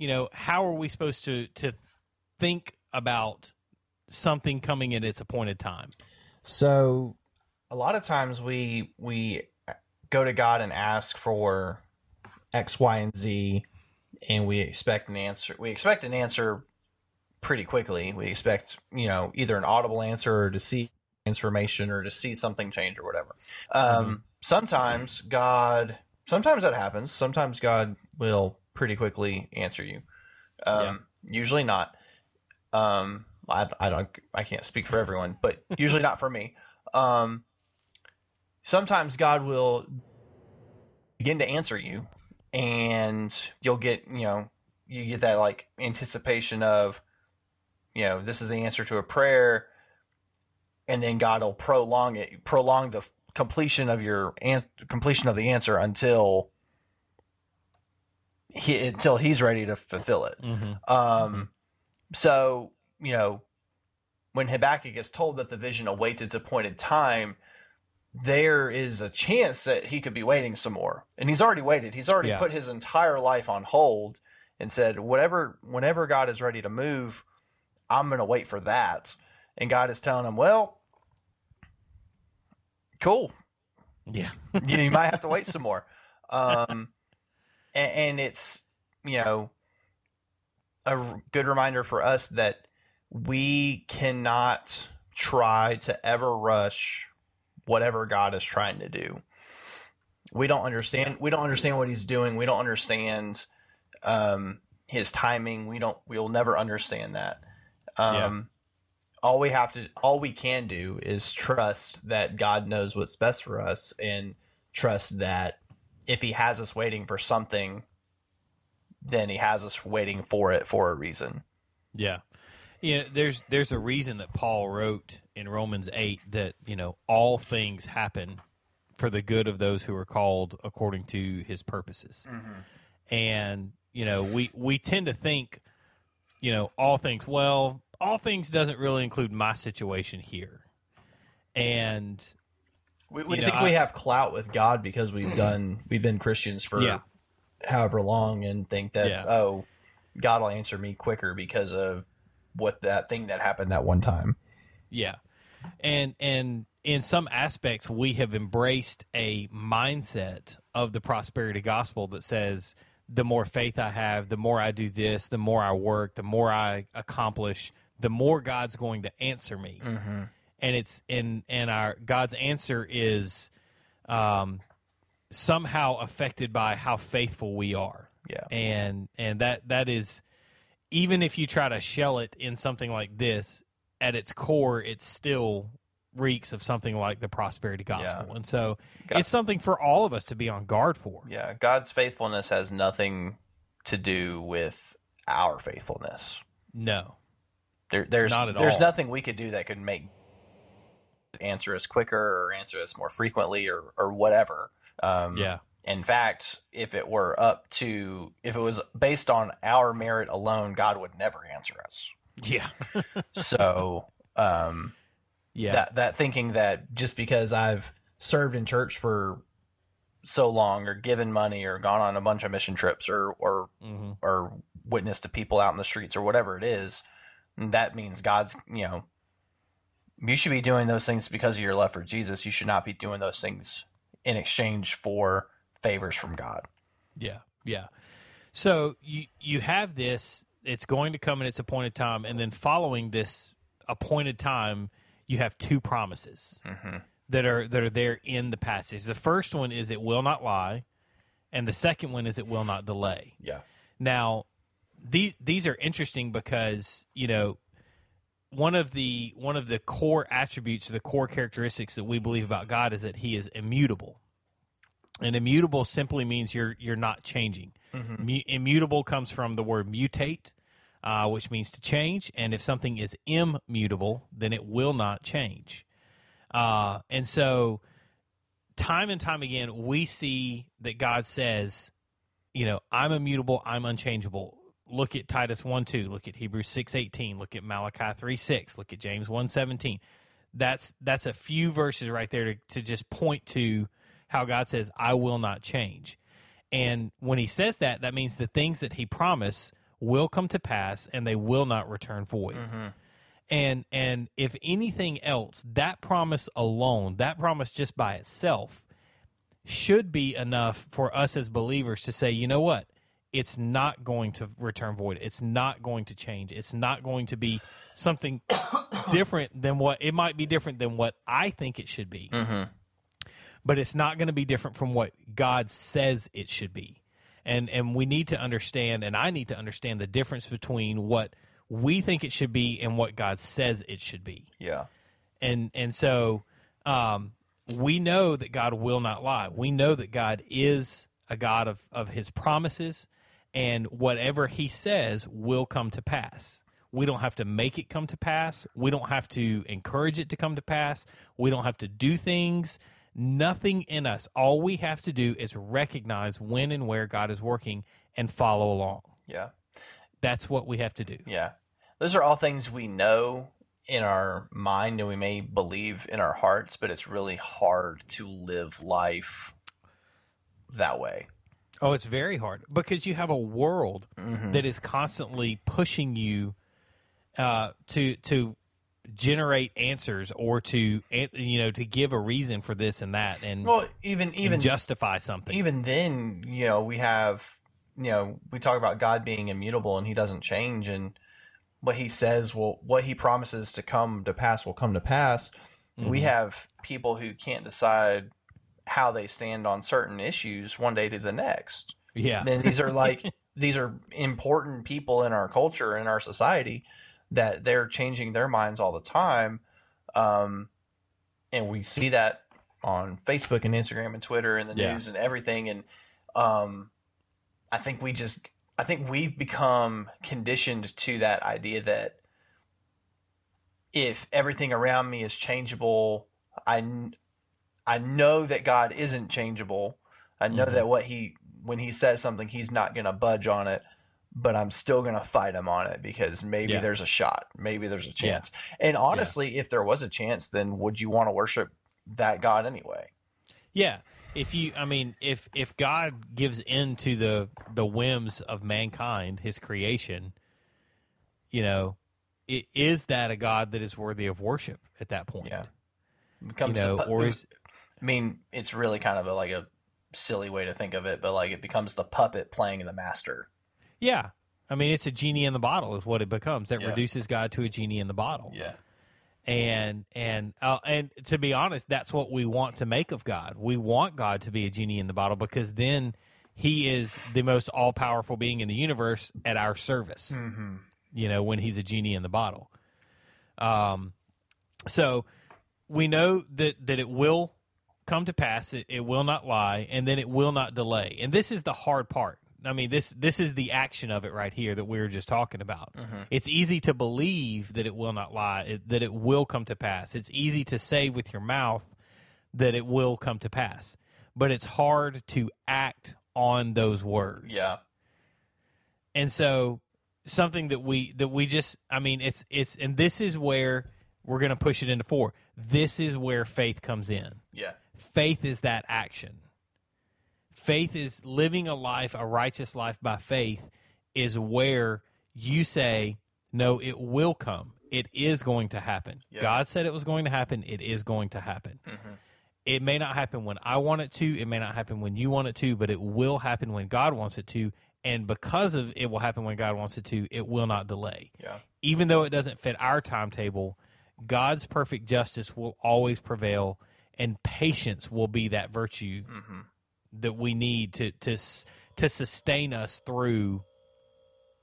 you know, how are we supposed to to think about something coming at its appointed time? So a lot of times we we go to God and ask for X, Y, and Z, and we expect an answer. We expect an answer pretty quickly. We expect, you know, either an audible answer or to see transformation or to see something change or whatever. Um, Sometimes God, sometimes that happens. Sometimes God will pretty quickly answer you. Um, Usually not. Um, I, I don't. I can't speak for everyone, but (laughs) usually not for me. Um, sometimes God will begin to answer you, and you'll get you know you get that like anticipation of you know this is the answer to a prayer, and then God will prolong it, prolong the completion of your an- completion of the answer until he until he's ready to fulfill it. Mm-hmm. Um, so you know, when Habakkuk is told that the vision awaits its appointed time, there is a chance that he could be waiting some more, and he's already waited. He's already Yeah. put his entire life on hold and said, "Whatever, whenever God is ready to move, I'm going to wait for that." And God is telling him, "Well, cool, Yeah. (laughs) you, you might have to wait (laughs) some more. Um, and, and it's you know a good reminder for us that we cannot try to ever rush whatever God is trying to do. We don't understand. We don't understand what He's doing. We don't understand um, His timing. We don't. We'll never understand that. Um, All we have to, all we can do, is trust that God knows what's best for us, and trust that if He has us waiting for something, then He has us waiting for it for a reason. Yeah. You know, there's there's a reason that Paul wrote in Romans eight that, you know, all things happen for the good of those who are called according to his purposes. Mm-hmm. And, you know, we, we tend to think, you know, all things well, all things doesn't really include my situation here. And We, we You know, think I- we have clout with God because we've (clears throat) done we've been Christians for Yeah. however long, and think that Yeah. oh, God will answer me quicker because of what that thing that happened that one time. Yeah. And and in some aspects we have embraced a mindset of the prosperity gospel that says the more faith I have, the more I do this, the more I work, the more I accomplish, the more God's going to answer me. And it's and and our God's answer is um somehow affected by how faithful we are. Yeah. And and that that is even if you try to shell it in something like this, at its core, it still reeks of something like the prosperity gospel. Yeah. And so God- it's something for all of us to be on guard for. Yeah, God's faithfulness has nothing to do with our faithfulness. No. There, there's Not at there's all. nothing we could do that could make answer us quicker or answer us more frequently or or whatever. Um, Yeah. In fact, if it were up to if it was based on our merit alone, God would never answer us. Yeah. (laughs) So um, yeah. that that thinking that just because I've served in church for so long or given money or gone on a bunch of mission trips or or Mhm. or witnessed to people out in the streets or whatever it is, that means God's you know you should be doing those things because of your love for Jesus. You should not be doing those things in exchange for favors from God. Yeah, yeah. So you you have this. It's going to come in its appointed time, and then following this appointed time, you have two promises mm-hmm. that are that are there in the passage. The first one is it will not lie, and the second one is it will not delay. Yeah. Now, these these are interesting because you know one of the one of the core attributes, the core characteristics that we believe about God is that He is immutable, and immutable simply means you're you're not changing. Mu- immutable comes from the word mutate, uh, which means to change, and if something is immutable, then it will not change. Uh, and so, time and time again, we see that God says, you know, I'm immutable, I'm unchangeable. Look at Titus 1 2, look at Hebrews six eighteen, look at Malachi 3 6, look at James one seventeen. That's that's a few verses right there to, to just point to how God says, I will not change. And when he says that, that means the things that he promised will come to pass and they will not return void. Mm-hmm. And and if anything else, that promise alone, that promise just by itself should be enough for us as believers to say, you know what? It's not going to return void. It's not going to change. It's not going to be something (coughs) different than what it might be different than what I think it should be. Mm-hmm. But it's not going to be different from what God says it should be. And and we need to understand and I need to understand the difference between what we think it should be and what God says it should be Yeah. and and so um, we know that God will not lie. We know that God is a God of of His promises, and whatever He says will come to pass. We don't have to make it come to pass. We don't have to encourage it to come to pass. We don't have to do things. Nothing in us. All we have to do is recognize when and where God is working and follow along. Yeah. That's what we have to do. Yeah. Those are all things we know in our mind and we may believe in our hearts, but it's really hard to live life that way. Oh, it's very hard because you have a world that is constantly pushing you uh, to to generate answers or to you know to give a reason for this and that and, Well, even even justify something. even then, you know, we have, you know, we talk about God being immutable and he doesn't change and what he says will, what he promises to come to pass will come to pass. We mm-hmm. have people who can't decide how they stand on certain issues one day to the next. yeah, And these are like, (laughs) these are important people in our culture, in our society, that they're changing their minds all the time. Um, and we see that on Facebook and Instagram and Twitter and the Yeah. news and everything. And um, I think we just, I think we've become conditioned to that idea that if everything around me is changeable, I, I know that God isn't changeable. I know Mhm. that what he, when he says something, he's not going to budge on it, but I'm still going to fight him on it because maybe Yeah. there's a shot. Maybe there's a chance. And honestly, if there was a chance, then would you want to worship that God anyway? yeah. If you, I mean, if if God gives in to the the whims of mankind, His creation, you know, i- is that a God that is worthy of worship at that point? Yeah. It you becomes know, pu- or is (laughs) I mean, it's really kind of a, like a silly way to think of it, but like it becomes the puppet playing the master. Yeah. I mean, it's a genie in the bottle, is what it becomes. That Yeah. reduces God to a genie in the bottle. Yeah. And and uh, and to be honest, that's what we want to make of God. We want God to be a genie in the bottle because then He is the most all powerful being in the universe at our service. Mm-hmm. You know, when He's a genie in the bottle. Um, so we know that that it will come to pass. It, it will not lie, and then it will not delay. And this is the hard part. I mean this this is the action of it right here that we were just talking about. Mm-hmm. It's easy to believe that it will not lie, it, that it will come to pass. It's easy to say with your mouth that it will come to pass, but it's hard to act on those words Yeah. and so something that we that we just i mean it's it's and this is where we're going to push it into four this is where faith comes in Yeah. faith is that action faith is living a life a righteous life by faith is where you say no it will come it is going to happen Yeah. god said it was going to happen it is going to happen it may not happen when I want it to. It may not happen when you want it to, but it will happen when God wants it to. And because of it will happen when God wants it to, it will not delay. Yeah. Even though it doesn't fit our timetable, God's perfect justice will always prevail, and patience will be that virtue Mm-hmm. That we need to to to sustain us through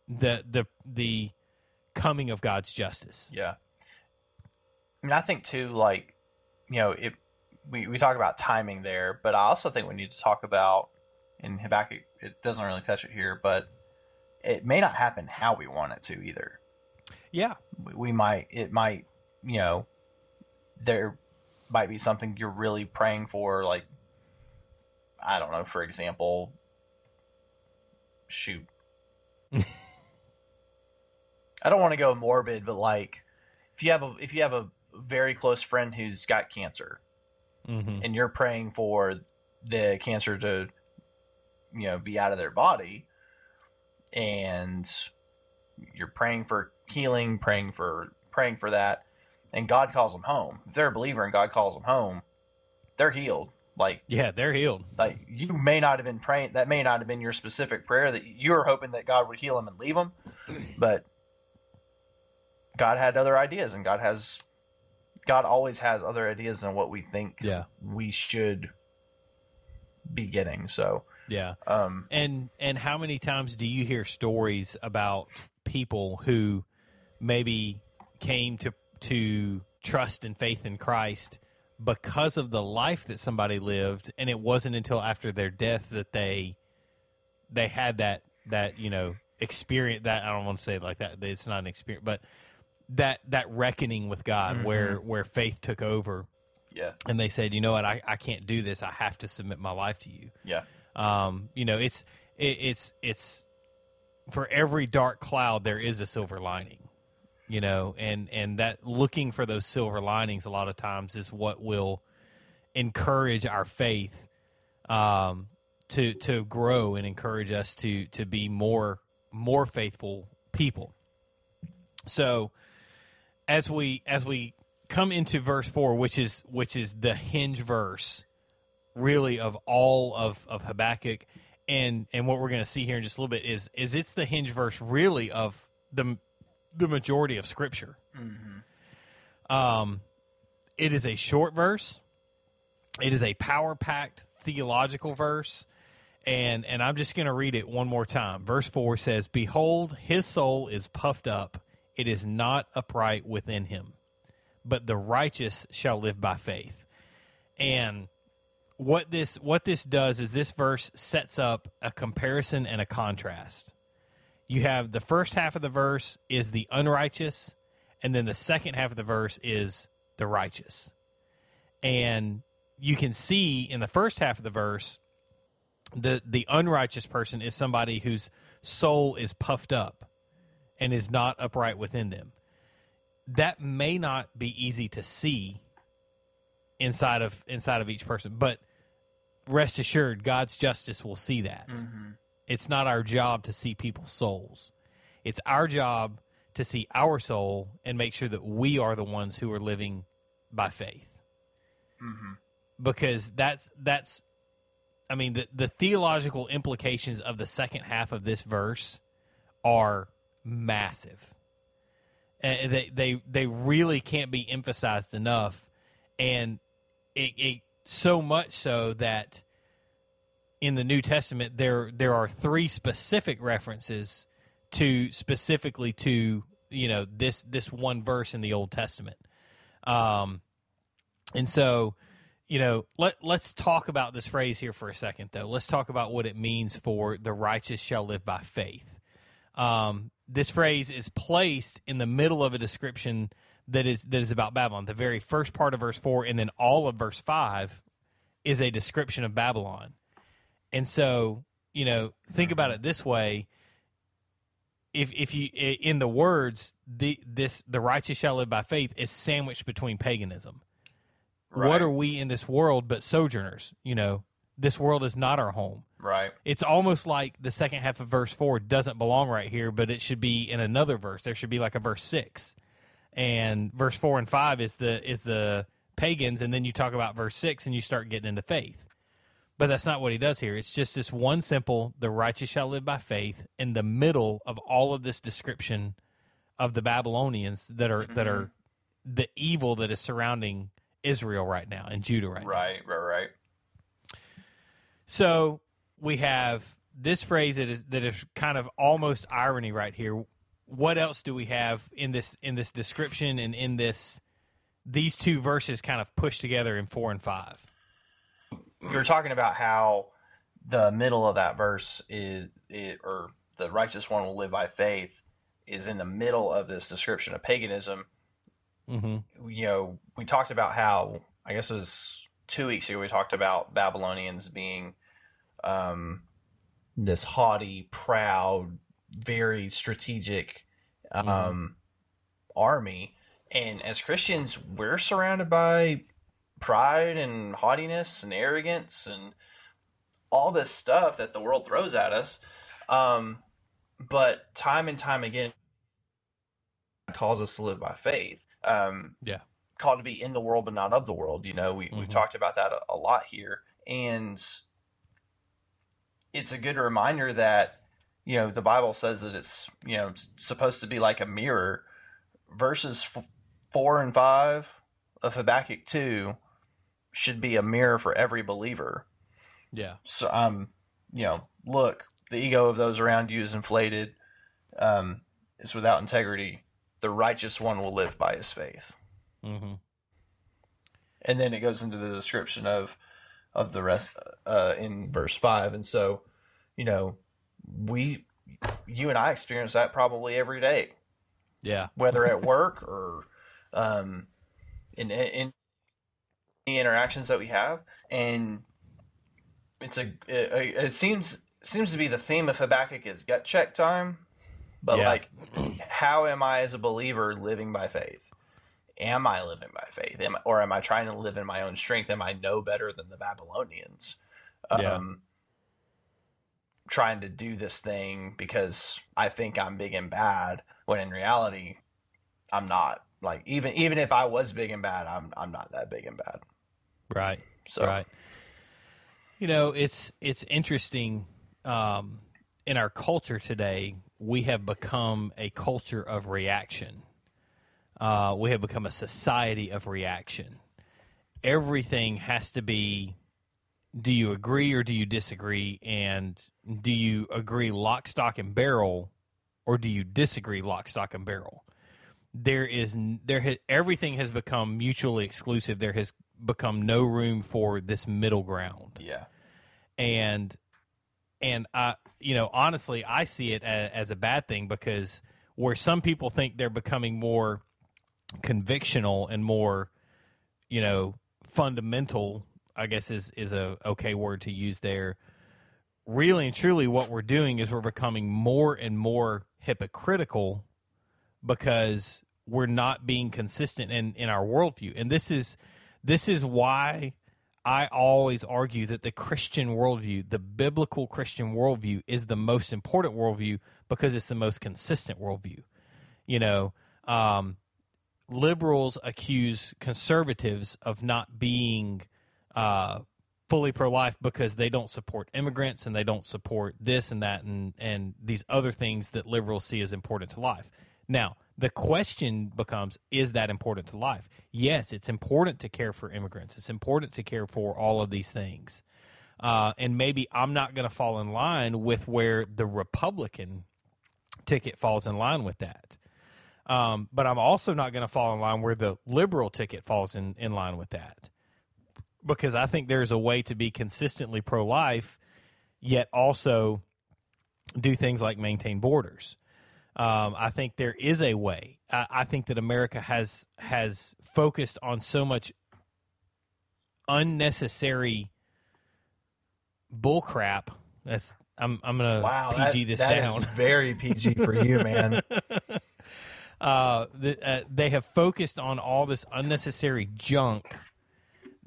the the the coming of God's justice. Yeah. I mean, I think too, like, you know, it, we, we talk about timing there, but I also think we need to talk about, in Habakkuk, it doesn't really touch it here, but it may not happen how we want it to either. Yeah, We, we might, it might, you know, there might be something you're really praying for, like, I don't know, for example, shoot. (laughs) I don't want to go morbid, but like if you have a if you have a very close friend who's got cancer hmm and you're praying for the cancer to you know be out of their body and you're praying for healing, praying for praying for that and God calls them home. If they're a believer and God calls them home, they're healed. Like Yeah, they're healed. like you may not have been praying that may not have been your specific prayer that you were hoping that God would heal him and leave him, but God had other ideas and God has God always has other ideas than what we think Yeah. we should be getting. So Yeah. um And and how many times do you hear stories about people who maybe came to to trust and faith in Christ because of the life that somebody lived and it wasn't until after their death that they they had that that, you know, experience that I don't want to say it like that, it's not an experience, but that that reckoning with God where where faith took over yeah. and they said, "You know what? I, I can't do this. I have to submit my life to you." Yeah. Um, you know, it's it, it's it's for every dark cloud there is a silver lining. You know, and and that looking for those silver linings a lot of times is what will encourage our faith um, to to grow and encourage us to to be more more faithful people. So as we as we come into verse four, which is which is the hinge verse really of all of, of Habakkuk and and what we're going to see here in just a little bit is is it's the hinge verse really of the the majority of scripture. Um, it is a short verse. It is a power packed theological verse, and and I'm just going to read it one more time. Verse four says, "Behold, his soul is puffed up; it is not upright within him, but the righteous shall live by faith." And what this what this does is this verse sets up a comparison and a contrast. You have the first half of the verse is the unrighteous, and then the second half of the verse is the righteous. And you can see in the first half of the verse the the unrighteous person is somebody whose soul is puffed up and is not upright within them. That may not be easy to see inside of inside of each person, but rest assured God's justice will see that. Mm-hmm. It's not our job to see people's souls. It's our job to see our soul and make sure that we are the ones who are living by faith. Mm-hmm. Because that's that's I mean the the theological implications of the second half of this verse are massive. And they they they really can't be emphasized enough and it, it so much so that in the New Testament there there are three specific references to specifically to you know this this one verse in the Old Testament, um, and so you know let let's talk about this phrase here for a second though. Let's talk about what it means for the righteous shall live by faith. Um, this phrase is placed in the middle of a description that is that is about Babylon. The very first part of verse four, and then all of verse five, is a description of Babylon. And so, you know, think about mm-hmm. it this way: if if you in the words, the this the righteous shall live by faith is sandwiched between paganism. Right. What are we in this world but sojourners? You know, this world is not our home Right. it's almost like the second half of verse four doesn't belong right here, but it should be in another verse. There should be like a verse six, and verse four and five is the is the pagans, and then you talk about verse six, and you start getting into faith. But that's not what he does here. It's just this one simple: the righteous shall live by faith. In the middle of all of this description of the Babylonians that are that are mm-hmm. the evil that is surrounding Israel right now and Judah right now. Right. Right. Right. So we have this phrase that is that is kind of almost irony right here. What else do we have in this in this description and in this these two verses kind of pushed together in four and five? You were talking about how the middle of that verse is, it, or the righteous one will live by faith, is in the middle of this description of paganism. Mm-hmm. You know, we talked about how I guess it was two weeks ago. We talked about Babylonians being um, this haughty, proud, very strategic um, army, and as Christians, we're surrounded by pride and haughtiness and arrogance and all this stuff that the world throws at us. Um, but time and time again, calls us to live by faith. Um, Yeah. Called to be in the world, but not of the world. You know, we, we've Mhm. talked about that a, a lot here. and it's a good reminder that you know the Bible says that it's you know supposed to be like a mirror. Verses f- four and five of Habakkuk two should be a mirror for every believer. Yeah. So um, you know, look, the ego of those around you is inflated. Um, is without integrity. The righteous one will live by his faith. Mm-hmm. And then it goes into the description of of the rest uh, in verse five. And so, you know, we, you and I experience that probably every day, Yeah. whether at work or um, in in interactions that we have. And it's a it, it seems seems to be the theme of Habakkuk is gut check time. But Yeah. like, how am I as a believer living by faith? Am I living by faith, am, or am I trying to live in my own strength? Am I no better than the Babylonians? Yeah. Um, trying to do this thing because I think I'm big and bad, when in reality, I'm not. Like even even if I was big and bad, I'm I'm not that big and bad. Right. So Right. You know, it's it's interesting. Um, in our culture today, we have become a culture of reaction. Uh, we have become a society of reaction. Everything has to be. Do you agree or do you disagree? And do you agree lock, stock, and barrel, or do you disagree lock, stock, and barrel? There is there ha, everything has become mutually exclusive. There has become no room for this middle ground. Yeah, and and I you know honestly I see it as, as a bad thing because where some people think they're becoming more convictional and more you know fundamental I guess is is a okay word to use there. Really and truly what we're doing is we're becoming more and more hypocritical because we're not being consistent in, in our worldview. And this is this is why I always argue that the Christian worldview, the biblical Christian worldview, is the most important worldview because it's the most consistent worldview. You know, um, liberals accuse conservatives of not being uh, fully pro life because they don't support immigrants and they don't support this and that and, and these other things that liberals see as important to life. Now, the question becomes is that important to life? Yes, it's important to care for immigrants, it's important to care for all of these things. Uh, and maybe I'm not going to fall in line with where the Republican ticket falls in line with that. Um, but I'm also not going to fall in line where the liberal ticket falls in, in line with that. Because I think there's a way to be consistently pro life, yet also do things like maintain borders. Um, I think there is a way. I, I think that America has has focused on so much unnecessary bullcrap. That's I'm I'm gonna wow, PG that- this that down. is (laughs) very PG for you, man. uh, the, uh, they have focused on all this unnecessary junk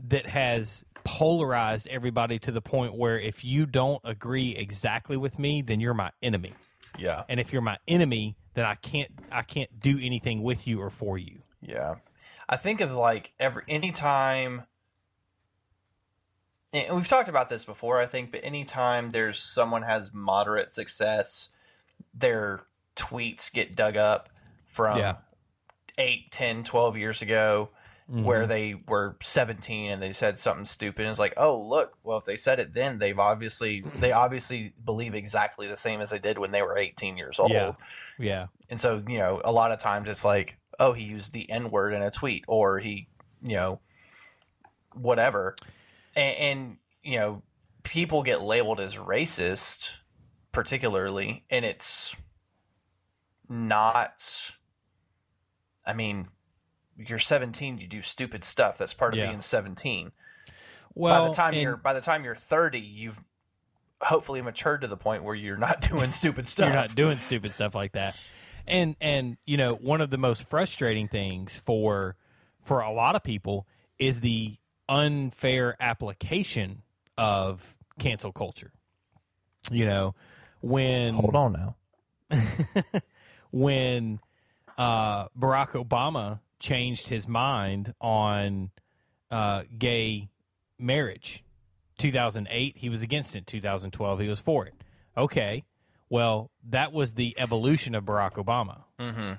that has polarized everybody to the point where if you don't agree exactly with me, then you're my enemy, yeah, and if you're my enemy, then I can't I can't do anything with you or for you. Yeah. I think of like every anytime and we've talked about this before, I think, but anytime there's someone has moderate success, their tweets get dug up from Yeah. eight, ten, twelve 8, 10, 12 years ago Mm-hmm. where they were 17 and they said something stupid. And it's like, oh, look, well, if they said it then, they've obviously, they (clears throat) obviously believe exactly the same as they did when they were 18 years old. Yeah, yeah, And so, you know, a lot of times it's like, oh, he used the N word in a tweet or he, you know, whatever. And, and, you know, people get labeled as racist, particularly, and it's not, I mean, you're 17, you do stupid stuff. That's part of Yeah. being 17. Well, by the time and- you're by the time you're 30, you've hopefully matured to the point where you're not (laughs) doing stupid stuff. You're not doing stupid stuff like that. And and you know, one of the most frustrating things for for a lot of people is the unfair application of cancel culture. You know, when Hold on now. (laughs) when uh, Barack Obama changed his mind on uh, gay marriage 2008 he was against it. 2012 he was for it. Okay, well that was the evolution of Barack Obama. Mm-hmm.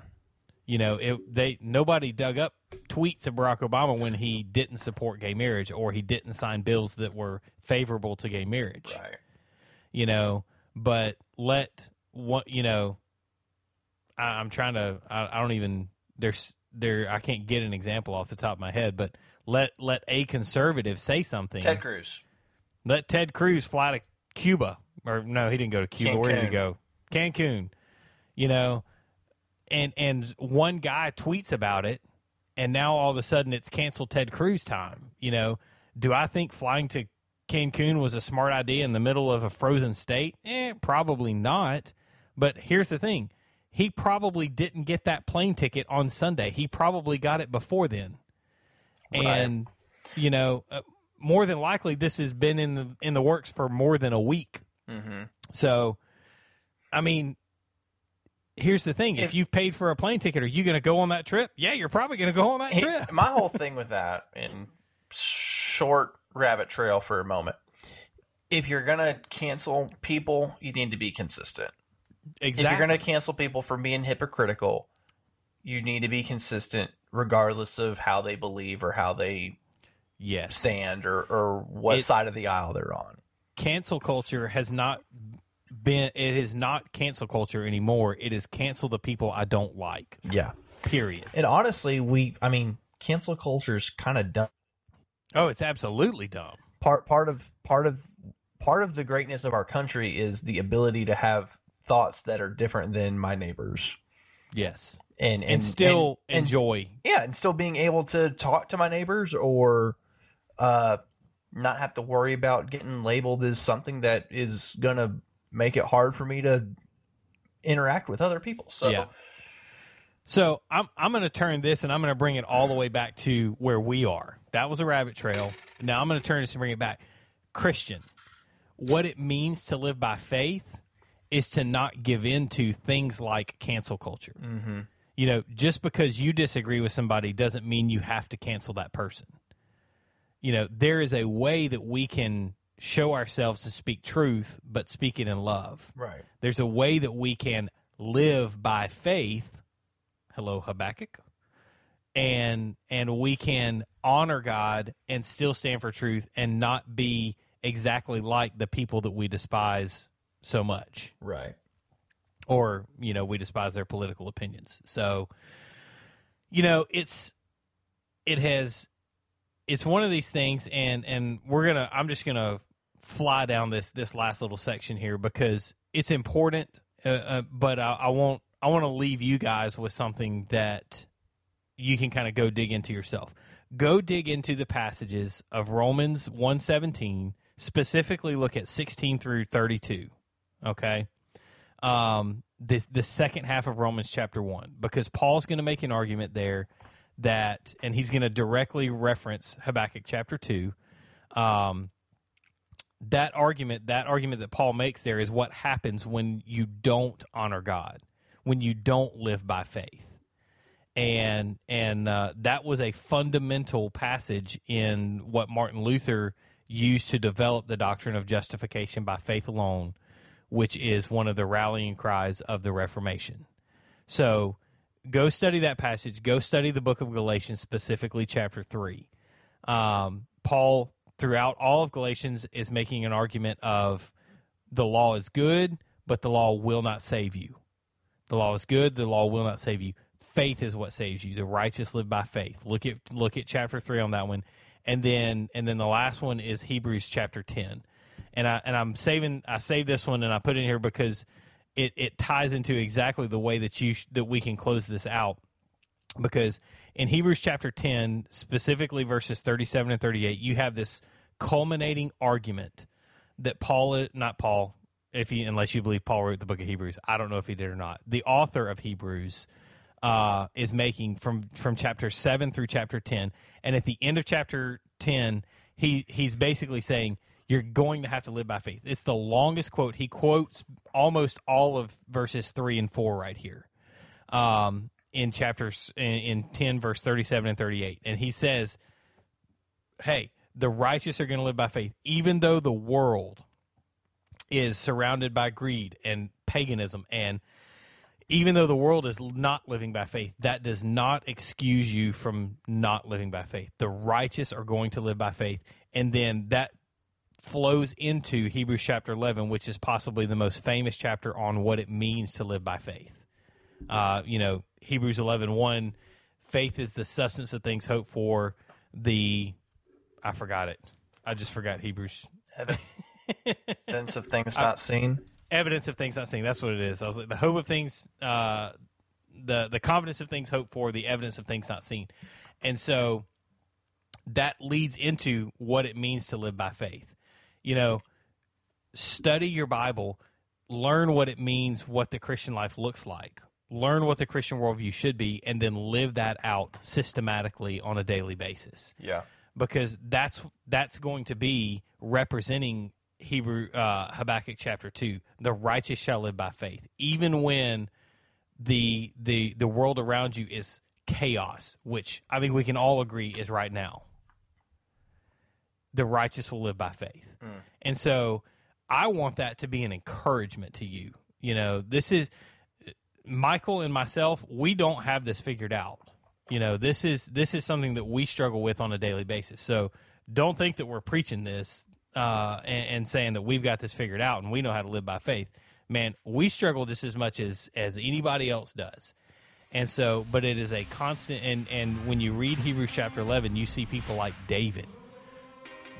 You know, it, they nobody dug up tweets of Barack Obama when he didn't support gay marriage or he didn't sign bills that were favorable to gay marriage. Right. You know, but let what you know. I, I'm trying to. I, I don't even. There's there. I can't get an example off the top of my head, but let let a conservative say something. Ted Cruz. Let Ted Cruz fly to Cuba, or no, he didn't go to Cuba. Where did he Cancun. go? Cancun. You know, and and one guy tweets about it, and now all of a sudden it's canceled Ted Cruz time. You know, do I think flying to Cancun was a smart idea in the middle of a frozen state? Eh, probably not. But here's the thing: he probably didn't get that plane ticket on Sunday. He probably got it before then, and you know, uh, more than likely, this has been in the in the works for more than a week. Mm-hmm. So, I mean, here's the thing: if, If- you've paid for a plane ticket, are you going to go on that trip? Yeah, you're probably going to go on that trip. (laughs) My whole (laughs) thing with that, in short rabbit trail for a moment, if you're gonna cancel people, you need to be consistent. Exactly. If you're gonna cancel people for being hypocritical, you need to be consistent, regardless of how they believe or how they yes, stand or or what It- side of the aisle they're on. cancel culture has not been. It is not cancel culture anymore. It is cancel the people I don't like. Yeah, Period. and honestly, we, I mean, cancel culture's kind of dumb. Oh, it's absolutely dumb. part part of part of part of the greatness of our country is the ability to have thoughts that are different than my neighbors Yes, and and, still and- enjoy. yeah and still being able to talk to my neighbors or uh not have to worry about getting labeled as something that is gonna make it hard for me to interact with other people so Yeah. So I'm I'm going to turn this and I'm going to bring it all the way back to where we are. That was a rabbit trail. Now I'm going to turn this and bring it back. Christian, what it means to live by faith is to not give in to things like cancel culture. Mm-hmm. You know, just because you disagree with somebody doesn't mean you have to cancel that person. You know, there is a way that we can show ourselves to speak truth, but speak it in love right there's a way that we can live by faith hello habakkuk and and we can honor god and still stand for truth and not be exactly like the people that we despise so much. Right. Or you know we despise their political opinions. So you know it's it has it's one of these things and and we're gonna i'm just gonna fly down this this last little section here because it's important uh, uh, but i, I won't i want to leave you guys with something that you can kind of go dig into yourself. Go dig into the passages of romans 117 specifically look at 16 through 32 okay um, the the second half of Romans chapter one because Paul's going to make an argument there that, and he's going to directly reference Habakkuk chapter two. Um, that argument, that argument that Paul makes there is what happens when you don't honor God, when you don't live by faith, and and uh, that was a fundamental passage in what Martin Luther used to develop the doctrine of justification by faith alone which is one of the rallying cries of the Reformation. So go study that passage. Go study the book of Galatians, specifically chapter 3. Um, Paul, throughout all of Galatians, is making an argument of the law is good, but the law will not save you. The law is good, the law will not save you. Faith is what saves you. The righteous live by faith. Look at look at chapter 3 on that one. And then and then the last one is Hebrews chapter 10 and I and I'm saving I saved this one and I put it in here because it, it ties into exactly the way that you that we can close this out. Because in Hebrews chapter 10 specifically verses 37 and 38 you have this culminating argument that Paul not Paul if unless you believe Paul wrote the book of Hebrews. I don't know if he did or not. The author of Hebrews uh, is making from from chapter 7 through chapter 10 and at the end of chapter 10 he he's basically saying you're going to have to live by faith. It's the longest quote. He quotes almost all of verses three and four right here, um, in chapters in, in ten, verse thirty-seven and thirty-eight, and he says, "Hey, the righteous are going to live by faith, even though the world is surrounded by greed and paganism and even though the world is not living by faith, that does not excuse you from not living by faith. The righteous are going to live by faith. And then that flows into Hebrews chapter 11, which is possibly the most famous chapter on what it means to live by faith. Uh, you know, Hebrews 11, 1, faith is the substance of things hoped for, the, I forgot it. I just forgot Hebrews. (laughs) Evidence of things not seen. Evidence of things not seen. That's what it is. I was like, the hope of things, uh, the, the confidence of things hoped for, the evidence of things not seen. And so that leads into what it means to live by faith. You know, study your Bible, learn what it means, what the Christian life looks like, learn what the Christian worldview should be, and then live that out systematically on a daily basis. Yeah. Because that's that's going to be representing Hebrew uh, Habakkuk chapter two. The righteous shall live by faith, even when the the the world around you is chaos, which I think we can all agree is right now. The righteous will live by faith, and so I want that to be an encouragement to you. You know, this is Michael and myself. We don't have this figured out. You know, this is this is something that we struggle with on a daily basis. So don't think that we're preaching this uh, and, and saying that we've got this figured out and we know how to live by faith. Man, we struggle just as much as as anybody else does. And so, but it is a constant. And and when you read Hebrews chapter eleven, you see people like David.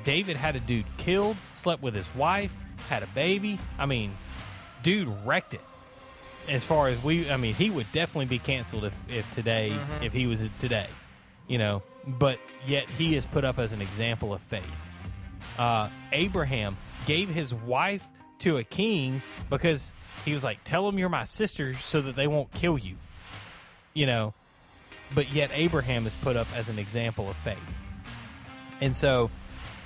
David had a dude killed, slept with his wife, had a baby. I mean, dude wrecked it. As far as we, I mean, he would definitely be canceled if, if today, if he was today, you know. But yet he is put up as an example of faith. Uh, Abraham gave his wife to a king because he was like, "Tell them you're my sister so that they won't kill you," you know. But yet Abraham is put up as an example of faith, and so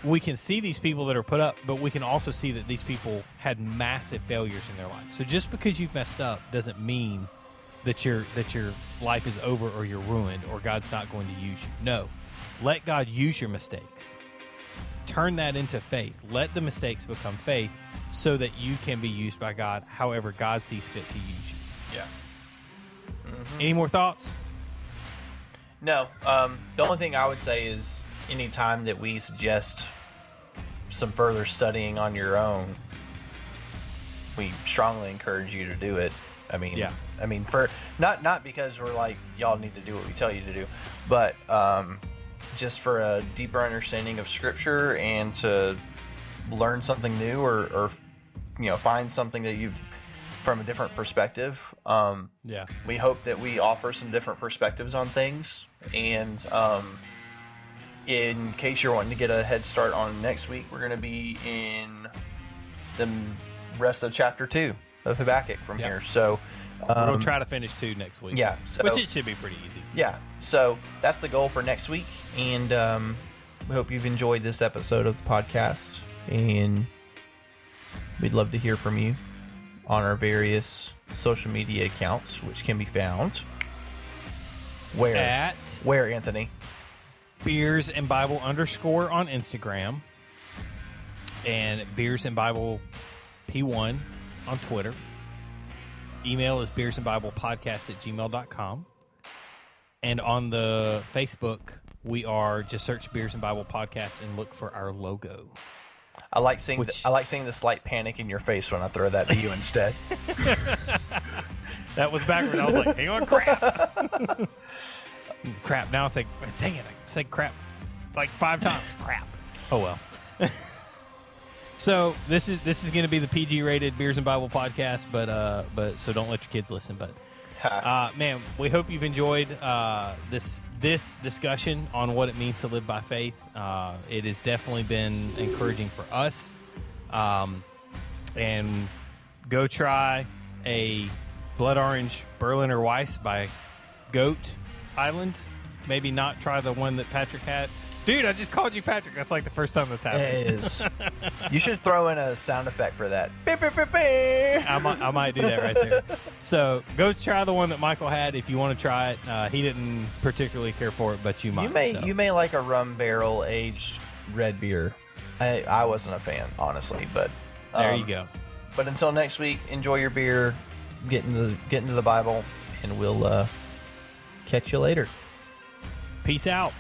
we can see these people that are put up, but we can also see that these people had massive failures in their life. So just because you've messed up doesn't mean that your that your life is over or you're ruined or God's not going to use you. No. Let God use your mistakes. Turn that into faith. Let the mistakes become faith so that you can be used by God however God sees fit to use you. Yeah. Any more thoughts? No. Um, the only thing I would say is any time that we suggest some further studying on your own, we strongly encourage you to do it. I mean, Yeah. I mean, for not not because we're like y'all need to do what we tell you to do, but um, just for a deeper understanding of Scripture and to learn something new or, or you know find something that you've from a different perspective. Um, Yeah. we hope that we offer some different perspectives on things and um, in case you're wanting to get a head start on next week we're going to be in the rest of chapter two of habakkuk from Yeah. here so We're um, to try to finish two next week. yeah, so- Which it should be pretty easy. yeah so that's the goal for next week and um, we hope you've enjoyed this episode of the podcast and we'd love to hear from you on our various social media accounts which can be found where At where anthony beers and Bible underscore on Instagram and beers and Bible P1 on Twitter. Email is beers and Bible podcast at gmail.com. And on the Facebook, we are just search beers and Bible podcast and look for our logo. I like seeing Which- the, I like seeing the slight panic in your face when I throw that to you instead. (laughs) That was backward. I was like, hang on, crap. (laughs) crap. Now it's like, dang it, I said crap like five times. (laughs) Crap. Oh well. (laughs) so this is this is going to be the PG rated Beers and Bible podcast, but uh, but so don't let your kids listen. But (laughs) uh, man, we hope you've enjoyed uh, this this discussion on what it means to live by faith. Uh, it has definitely been encouraging for us. Um, and go try a blood orange Berliner Weiss by Goat Island. Maybe not try the one that Patrick had. Dude, I just called you Patrick. That's like the first time that's happened. It is. (laughs) you should throw in a sound effect for that. Beep, beep, beep, beep. I might, I might do that right there. So go try the one that Michael had if you want to try it. Uh, he didn't particularly care for it, but you might. You may so. you may like a rum barrel aged red beer. I, I wasn't a fan, honestly, but There um, you go. But until next week, enjoy your beer, get into the, get into the Bible, and we'll uh, catch you later. Peace out.